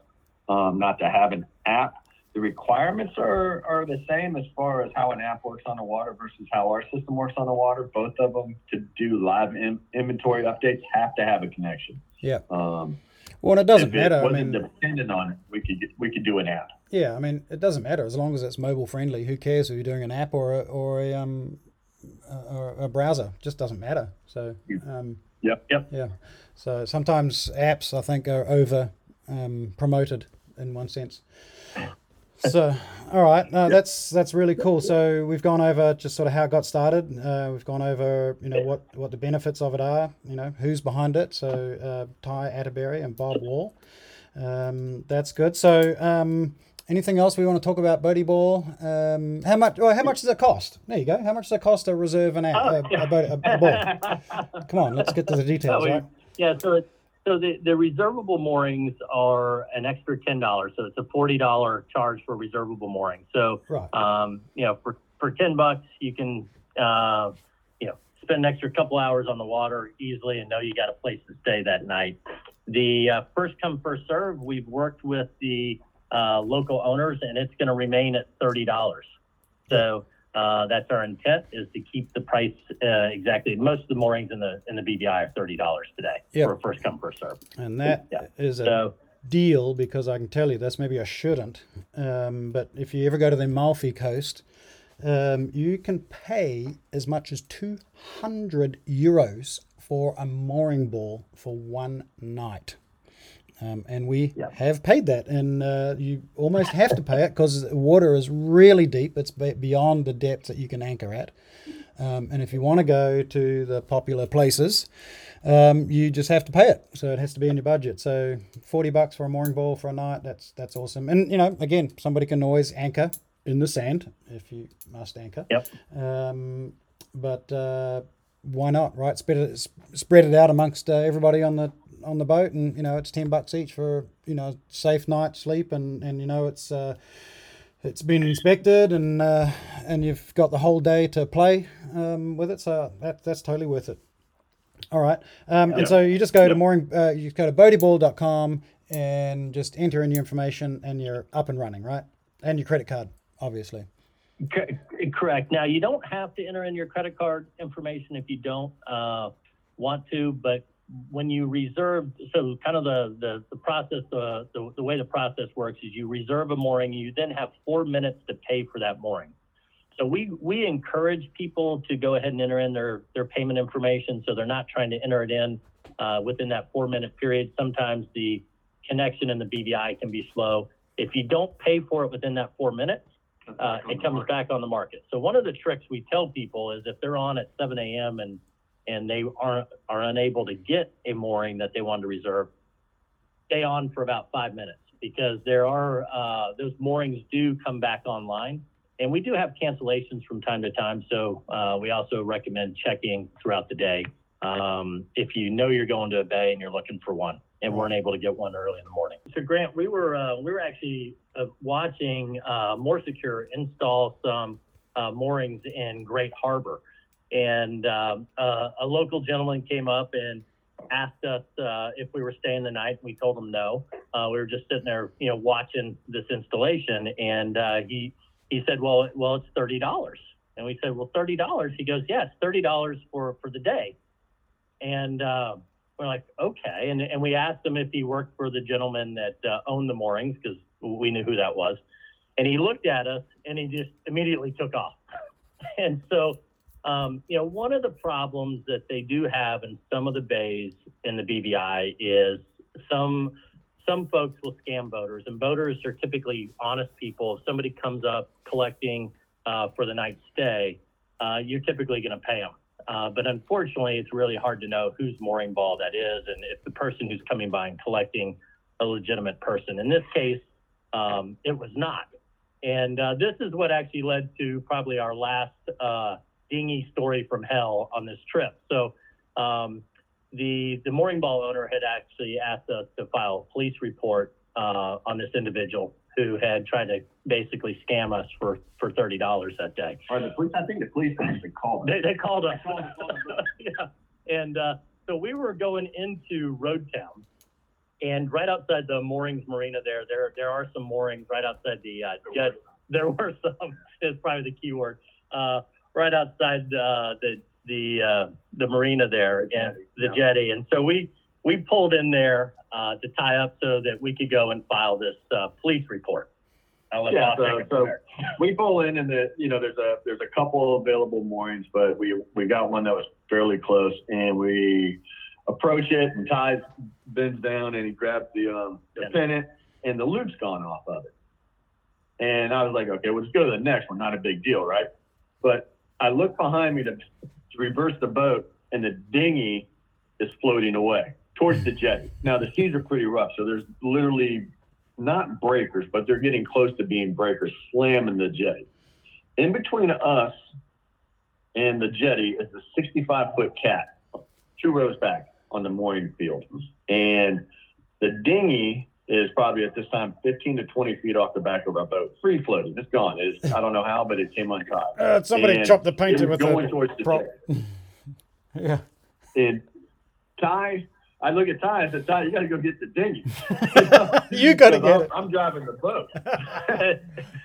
um, not to have an app. The requirements are are the same as far as how an app works on the water versus how our system works on the water. Both of them to do live in, inventory updates have to have a connection. Yeah. Um, Well, and it doesn't if it matter. I wasn't mean, dependent on it, we could get, we could do an app. yeah, I mean, it doesn't matter as long as it's mobile friendly. Who cares if you're doing an app or a, or a um a, a browser? Just doesn't matter. So um, Yep. Yep. Yeah. So sometimes apps, I think, are over um, promoted in one sense. So, all right, no, that's that's really cool. So we've gone over just sort of how it got started. Uh, we've gone over, you know, what what the benefits of it are. You know, who's behind it. So uh, Ty Atterbury and Bob Wall. Um, that's good. So. Um, Anything else we want to talk about Boaty Ball? Um, how much? Well, how much does it cost? There you go. How much does it cost to reserve an app, a, a, boat- a, a ball? Come on, let's get to the details, Oh, right? Yeah, so it's, so the, the reservable moorings are an extra ten dollars. So it's a forty dollar charge for reservable mooring. So Right. um, you know, for for ten bucks, you can uh, you know spend an extra couple hours on the water easily and know you got a place to stay that night. The uh, first come first serve. We've worked with the uh, local owners, and it's going to remain at thirty dollars. So uh, that's our intent is to keep the price uh, exactly. Most of the moorings in the in the BVI are thirty dollars today Yep. for a first come first serve. And that is Yeah. a So deal because I can tell you this. Maybe I shouldn't, um, but if you ever go to the Amalfi Coast, um, you can pay as much as two hundred euros for a mooring ball for one night. Um, and we Yeah. have paid that, and uh, you almost have to pay it because the water is really deep. It's beyond the depth that you can anchor at. Um, and if you want to go to the popular places, um, you just have to pay it. So it has to be in your budget. So forty bucks for a mooring ball for a night. That's that's awesome. And you know, again, somebody can always anchor in the sand if you must anchor. Yep. Um, but uh, why not? Right? Spread it spread it out amongst uh, everybody on the on the boat, and you know, it's ten bucks each for you know safe night sleep, and and you know it's. Uh, it's been inspected and uh, and you've got the whole day to play um, with it, so that that's totally worth it. All right, um, and so you just go to mooring, uh, you go to boatyball.com and just enter in your information, and you're up and running, right? And your credit card, obviously. Correct. Now, you don't have to enter in your credit card information if you don't uh, want to, but when you reserve, so kind of the, the, the process, uh, the, the way the process works is you reserve a mooring, you then have four minutes to pay for that mooring. So we, we encourage people to go ahead and enter in their, their payment information so they're not trying to enter it in uh, within that four minute period. Sometimes the connection in the BVI can be slow. If you don't pay for it within that four minutes, uh, it comes back on the market. So one of the tricks we tell people is if they're on at 7 a.m. and and they aren't are unable to get a mooring that they want to reserve, stay on for about five minutes because there are uh, those moorings do come back online, and we do have cancellations from time to time. So uh, we also recommend checking throughout the day um, if you know you're going to a bay and you're looking for one and weren't able to get one early in the morning. So Grant, we were uh, we were actually uh, watching uh, Moor Seacure install some uh, moorings in Great Harbor, and uh, a local gentleman came up and asked us uh, if we were staying the night. We told him no. Uh, we were just sitting there, you know, watching this installation, and uh, he he said, "Well, well, it's thirty dollars." And we said, "Well, thirty dollars." He goes, "Yes, thirty dollars for for the day." And uh, we're like, "Okay." And and we asked him if he worked for the gentleman that uh, owned the moorings because we knew who that was. And he looked at us and he just immediately took off. and so um, you know, one of the problems that they do have in some of the bays in the BVI is some some folks will scam voters, and voters are typically honest people. If somebody comes up collecting uh, for the night stay, uh, you're typically going to pay them. Uh, but unfortunately, it's really hard to know whose mooring ball that is, and if the person who's coming by and collecting a legitimate person. In this case, um, it was not. And uh, this is what actually led to probably our last uh, dingy story from hell on this trip. So um, the the mooring ball owner had actually asked us to file a police report uh, on this individual who had tried to basically scam us for for thirty dollars that day. Or the police, I think the police actually called. They, they called us. yeah. And uh, so we were going into Road Town, and right outside the moorings marina there, there there are some moorings right outside the uh, jet. There were some. Is probably the key word. Uh, right outside uh, the the uh, the marina there and the yeah. jetty, and so we we pulled in there uh, to tie up so that we could go and file this uh, police report. I'll Yeah, so- so- We pull in and the, you know, there's a, there's a couple available moorings, but we, we got one that was fairly close and we approach it and Ty bends down and he grabs the, um, the Pennant. pennant and the loop's gone off of it. And I was like, okay, we'll just go to the next one. Not a big deal, right? But I look behind me to, to reverse the boat and the dinghy is floating away towards the jetty. Now the seas are pretty rough, so there's literally not breakers, but they're getting close to being breakers, slamming the jetty. In between us and the jetty is a 65 foot cat, two rows back on the mooring field. And the dinghy is probably at this time 15 to 20 feet off the back of our boat, free floating. It's gone. It's, I don't know how, but it came untied. Uh, somebody And chopped the it painting was with going a towards the prop. Yeah. And Ty, I look at Ty and said, Ty, you got to go get the dinghy. You gotta get I'm- it. I'm driving the boat.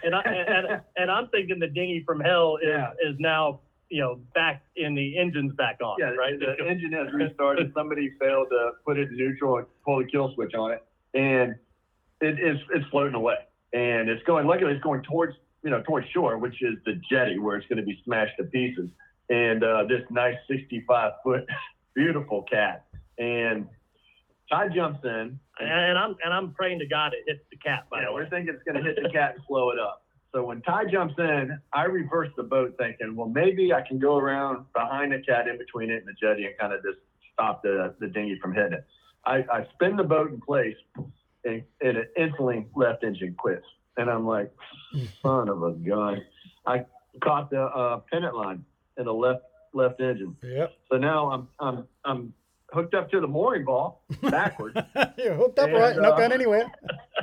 and I and, and I'm thinking the dinghy from hell is Yeah. is now you know back in the engine's back on. Yeah, right. The engine has restarted. Somebody failed to put it in neutral and pull the kill switch on it, and it is it's floating away. And it's going luckily it's going towards you know towards shore, which is the jetty where it's going to be smashed to pieces. And uh, this nice 65 foot beautiful cat, and Ty jumps in. and, and I'm and I'm praying to God it hits the cat. By Yeah, the way. we're thinking it's going to hit the cat and slow it up. So when Ty jumps in, I reverse the boat thinking, well, maybe I can go around behind the cat in between it and the jetty and kind of just stop the, the dinghy from hitting it. I, I spin the boat in place and, and it instantly left engine quits. And I'm like, son of a gun. I caught the uh, pennant line in the left left engine. Yep. So now I'm I'm I'm hooked up to the mooring ball backwards. You're hooked up And, right, not uh, going anywhere.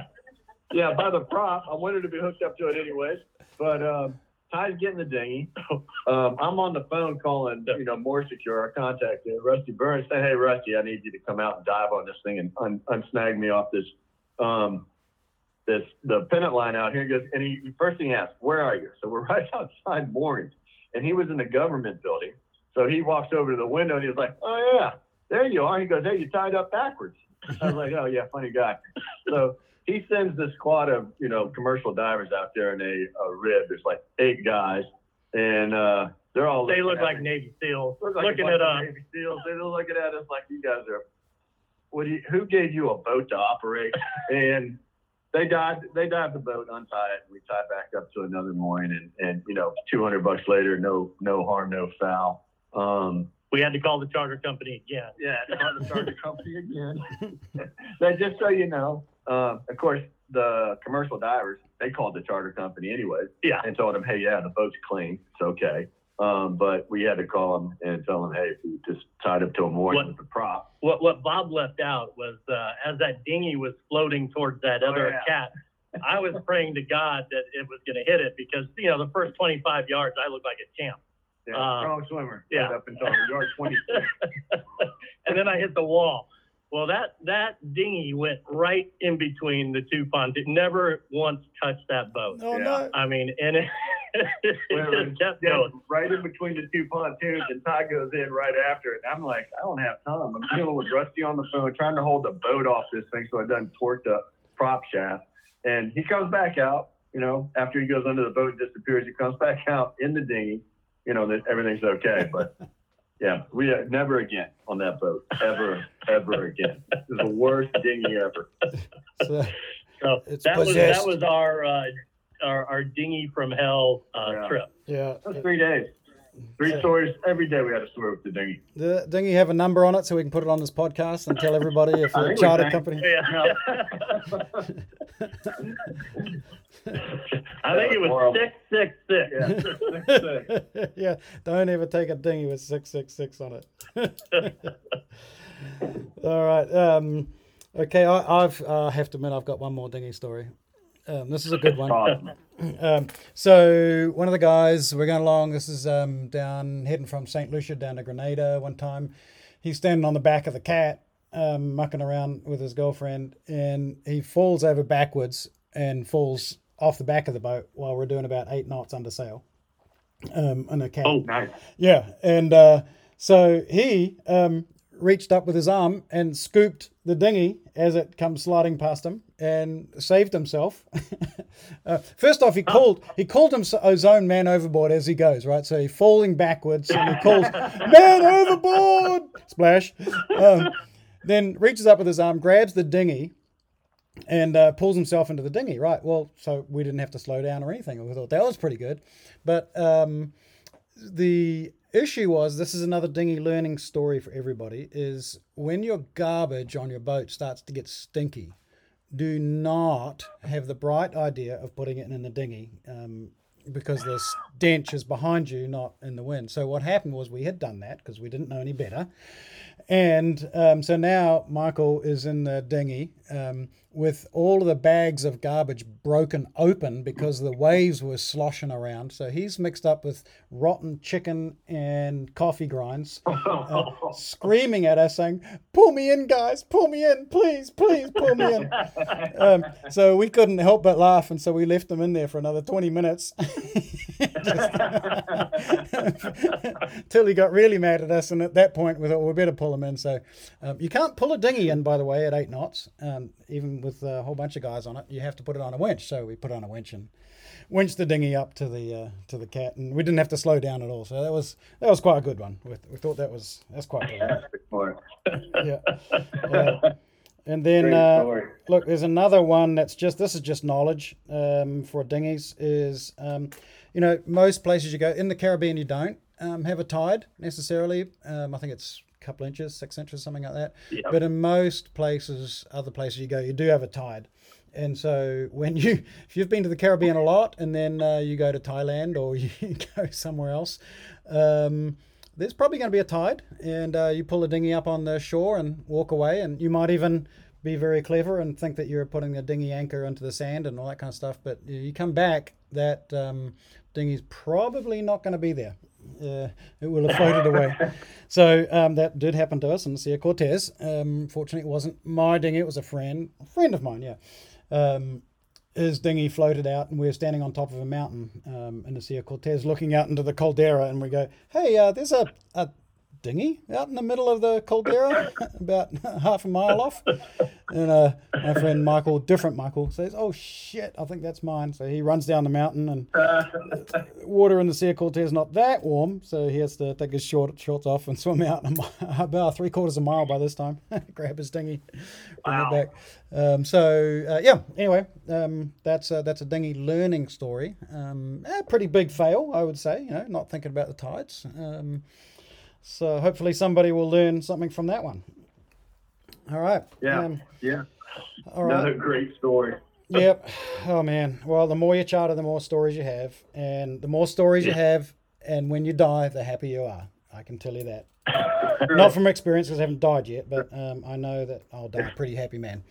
yeah, by the prop. I wanted to be hooked up to it anyways. But um, Ty's getting the dinghy. Um, I'm on the phone calling, you know, Moor Seacure, our contact there, Rusty Burns, saying, "Hey, Rusty, I need you to come out and dive on this thing and un- unsnag me off this, um, this the pennant line out here." He goes, and he first thing he asks, "Where are you?" So we're right outside moorings, and he was in the government building. So he walks over to the window and he's like, "Oh yeah, there you are." He goes, "Hey, you tied up backwards." I was like, "Oh yeah, funny guy." So he sends this squad of you know commercial divers out there in a, a rib. There's like eight guys, and uh, They're all. They look like me. Navy SEAls, Look like a looking at us. Navy SEALs. They're looking at us like you guys are. What do you, who gave you a boat to operate? and they dive, they dive the boat, untie it, and we tie back up to another mooring, and and you know, two hundred bucks later, no no harm, no foul. Um, We had to call the charter company again. yeah, it's hard to start the charter company again. just so you know, uh, of course, the commercial divers they called the charter company anyways Yeah. and told them, hey, yeah, the boat's clean, it's okay. Um, but we had to call them and tell them, hey, if you just tied up to a mooring What- with the prop. What what Bob left out was uh, as that dinghy was floating towards that Oh, other yeah. cat, I was praying to God that it was going to hit it because you know the first 25 yards I looked like a champ, Yeah, Uh, strong swimmer. yeah. Right up until yard 20. and then I hit the wall. Well, that that dinghy went right in between the two pontoons. Never once touched that boat. Oh Yeah. no! I mean, and it, it Well, just kept Yeah, going. right in between the two pontoons, and Ty goes in right after it. And I'm like, I don't have time. I'm dealing with Rusty on the phone, trying to hold the boat off this thing so it doesn't torque the prop shaft. And he comes back out, you know, after he goes under the boat and disappears, he comes back out in the dinghy, you know, that everything's okay. But yeah, we uh, never again on that boat, ever, ever again. This is the worst dinghy ever. So, So It's that was that was our uh, our, our dinghy from hell uh, Yeah. trip. yeah, That was three days. Three stories. Every day we had a story with the dinghy. the dinghy have a number on it so we can put it on this podcast and tell everybody if you're a charter company. Yeah. I think it was Horrible. six six six. Yeah. yeah, don't ever take a dinghy with six six six on it. All right. Um, okay, I, I've uh, have to admit I've got one more dinghy story. Um, this is a good one. Um, so one of the guys we're going along. This is um, down heading from Saint Lucia down to Grenada. One time, he's standing on the back of the cat, um, mucking around with his girlfriend, and he falls over backwards and falls off the back of the boat while we're doing about eight knots under sail. Um, in a cat. Oh, Nice. Yeah, and uh, so he um, reached up with his arm and scooped the dinghy as it comes sliding past him and saved himself. uh, first off, he called he called him his own man overboard as he goes. Right, so he's falling backwards and he calls man overboard splash. Um, then reaches up with his arm, grabs the dinghy. And uh, pulls himself into the dinghy, right? Well, so we didn't have to slow down or anything. We thought that was pretty good, but um, the issue was this is another dinghy learning story for everybody is when your garbage on your boat starts to get stinky do not have the bright idea of putting it in the dinghy um, because the stench is behind you not in the wind. So what happened was we had done that because we didn't know any better. And um, so now Michael is in the dinghy um, with all of the bags of garbage broken open because the waves were sloshing around. So he's mixed up with rotten chicken and coffee grinds, uh, screaming at us, saying, Pull me in, guys, pull me in, please, please, pull me in. Um, so we couldn't help but laugh. And so we left him in there for another 20 minutes till he got really mad at us. And at that point, we thought, we better pull him in. So um, you can't pull a dinghy in, by the way, at eight knots, um, even with a whole bunch of guys on it. You have to put it on a winch. So we put on a winch and winched the dinghy up to the uh, to the cat, and we didn't have to slow down at all. So that was that was quite a good one. We, we thought that was that's quite good. Yeah. Uh, and then uh, look, there's another one that's just this is just knowledge um, for dinghies. Is um, you know most places you go in the Caribbean you don't um, have a tide necessarily. Um, I think it's couple inches, six inches, something like that. Yep. But in most places, other places you go, you do have a tide. And so when you, if you've been to the Caribbean a lot, and then uh, you go to Thailand or you go somewhere else, um, there's probably going to be a tide, and uh, you pull a dinghy up on the shore and walk away, and you might even be very clever and think that you're putting a dinghy anchor into the sand and all that kind of stuff. But you come back, that um, dinghy's probably not going to be there. Uh, it will have floated away. So um, that did happen to us in the Sea Cortez. Um, fortunately, it wasn't my dinghy; it was a friend, a friend of mine. Yeah, um, his dinghy floated out, and we were standing on top of a mountain um, in the Sea Cortez, looking out into the caldera, and we go, "Hey, uh, there's a, a dinghy out in the middle of the caldera, about half a mile off. And uh, my friend Michael, different Michael, says, "Oh shit, I think that's mine." So he runs down the mountain, and water in the Sea of Cortez is not that warm, so he has to take his short shorts off and swim out about three quarters of a mile by this time. Grab his dinghy, bring Wow. it back. Um, so uh, yeah. Anyway, um, that's a, that's a dinghy learning story. Um, a pretty big fail, I would say. You know, not thinking about the tides. So hopefully somebody will learn something from that one. All right. Yeah. Um, Yeah. all right. Another great story. Yep. Oh man. Well, the more you charter, the more stories you have, and the more stories you have, and when you die, the happier you are. I can tell you that. Not from experience, because I haven't died yet, but um, I know that I'll die a pretty happy man.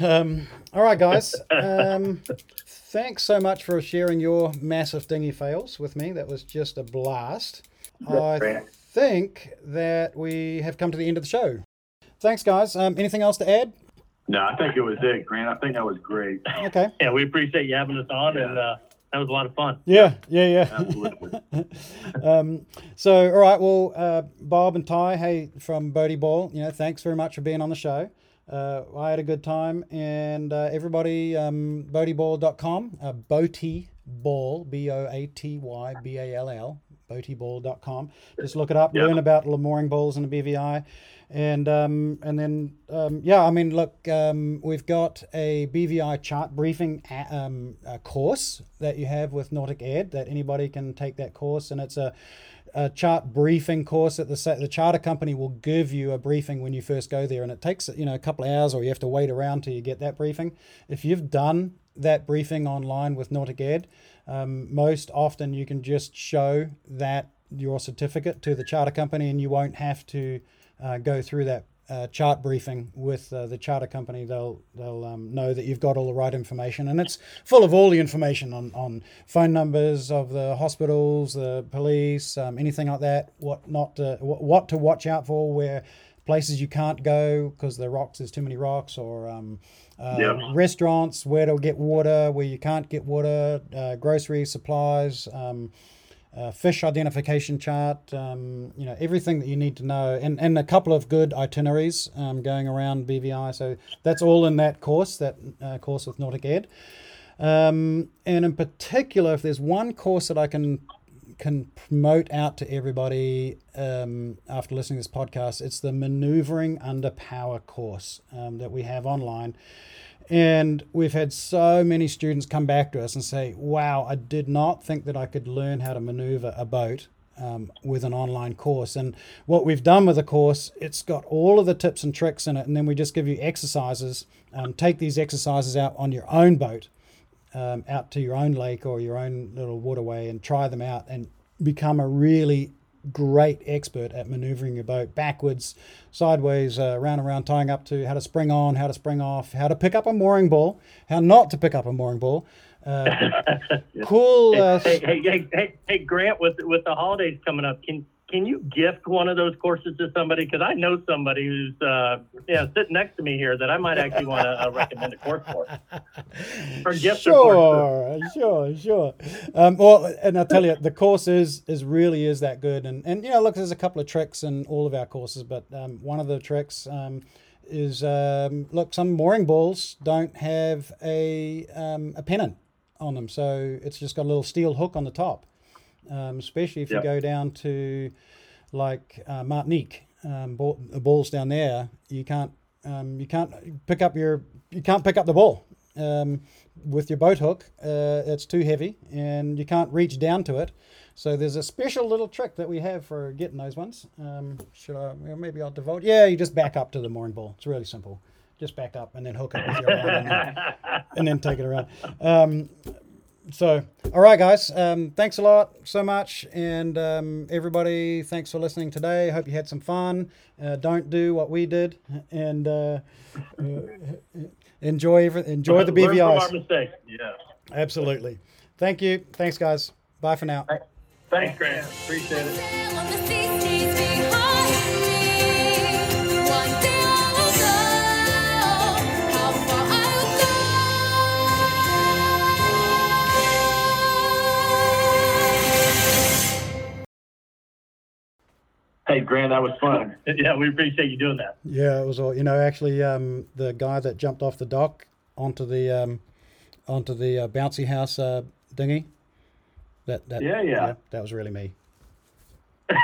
Um, all right, guys. Um, thanks so much for sharing your massive dinghy fails with me. That was just a blast. I. think that we have come to the end of the show. Thanks, guys. Um, anything else to add? No, I think it was it, Grant. I think that was great. Okay. Yeah, we appreciate you having us on, and uh, that was a lot of fun. Yeah, yeah, yeah. Absolutely. um, so, all right. Well, uh, Bob and Ty, hey, from Boaty Ball, you know, thanks very much for being on the show. Uh, I had a good time, and uh, everybody, um, boatyball.com, uh, Boaty Ball, B O A T Y B A L L, boatyball.com. Just look it up, Yeah. learn about the mooring balls and the BVI. And um, and then um, yeah, I mean, look, um, we've got a BVI chart briefing a, um, a course that you have with NauticEd that anybody can take that course, and it's a, a chart briefing course that the the charter company will give you a briefing when you first go there, and it takes you know a couple of hours, or you have to wait around till you get that briefing. If you've done that briefing online with NauticEd, um, most often you can just show that your certificate to the charter company, and you won't have to uh, go through that uh, chart briefing with uh, the charter company. They'll they'll um, know that you've got all the right information, and it's full of all the information on, on phone numbers of the hospitals, the police, um, anything like that. What not to, what, to watch out for, where places you can't go because the rocks there's too many rocks, or um, uh, Yep. restaurants where to get water, where you can't get water, uh, grocery supplies. Um, uh, fish identification chart, um, you know, everything that you need to know, and, and a couple of good itineraries um, going around BVI. So that's all in that course, that uh, course with NauticEd. Um, and in particular, if there's one course that I can can promote out to everybody um, after listening to this podcast, it's the Maneuvering Under Power course um, that we have online. And we've had so many students come back to us and say, wow, I did not think that I could learn how to maneuver a boat um, with an online course. And what we've done with the course, it's got all of the tips and tricks in it. And then we just give you exercises. Um, take these exercises out on your own boat, um, out to your own lake or your own little waterway and try them out and become a really great expert at maneuvering your boat backwards, sideways, uh, round and round, tying up to how to spring on, how to spring off, how to pick up a mooring ball, how not to pick up a mooring ball. Uh, cool. Uh, hey, hey, hey, hey, hey, Grant, with with the holidays coming up, can can you gift one of those courses to somebody? Because I know somebody who's uh, yeah sitting next to me here that I might actually want to uh, recommend a course for. Or gift sure, sure, sure. Um, well, and I'll tell you, the course is is really is that good. And and you know, look, there's a couple of tricks in all of our courses, but um, one of the tricks um, is um, look, some mooring balls don't have a um, a pennant on them, so it's just got a little steel hook on the top. Um, especially if you go down to like uh, Martinique, um, ball, the balls down there, you can't um, you can't pick up your you can't pick up the ball um, with your boat hook. Uh, it's too heavy, and you can't reach down to it. So there's a special little trick that we have for getting those ones. Um, should I? Maybe I'll devote. Yeah, you just back up to the mooring ball. It's really simple. Just back up and then hook it with your and then, and then take it around. Um, so, all right, guys. Um, thanks a lot so much, and um, everybody, thanks for listening today. Hope you had some fun. Uh, don't do what we did, and uh, uh, enjoy every, enjoy the Learn from our BVIs. mistakes. Yeah. Absolutely. Thank you. Thanks, guys. Bye for now. Thanks, Grant. Appreciate it. Hey, Grant, that was fun. Yeah, we appreciate you doing that. Yeah, it was all. You know, actually, um, the guy that jumped off the dock onto the um, onto the uh, bouncy house uh, dinghy. That that Yeah, yeah. that was really me.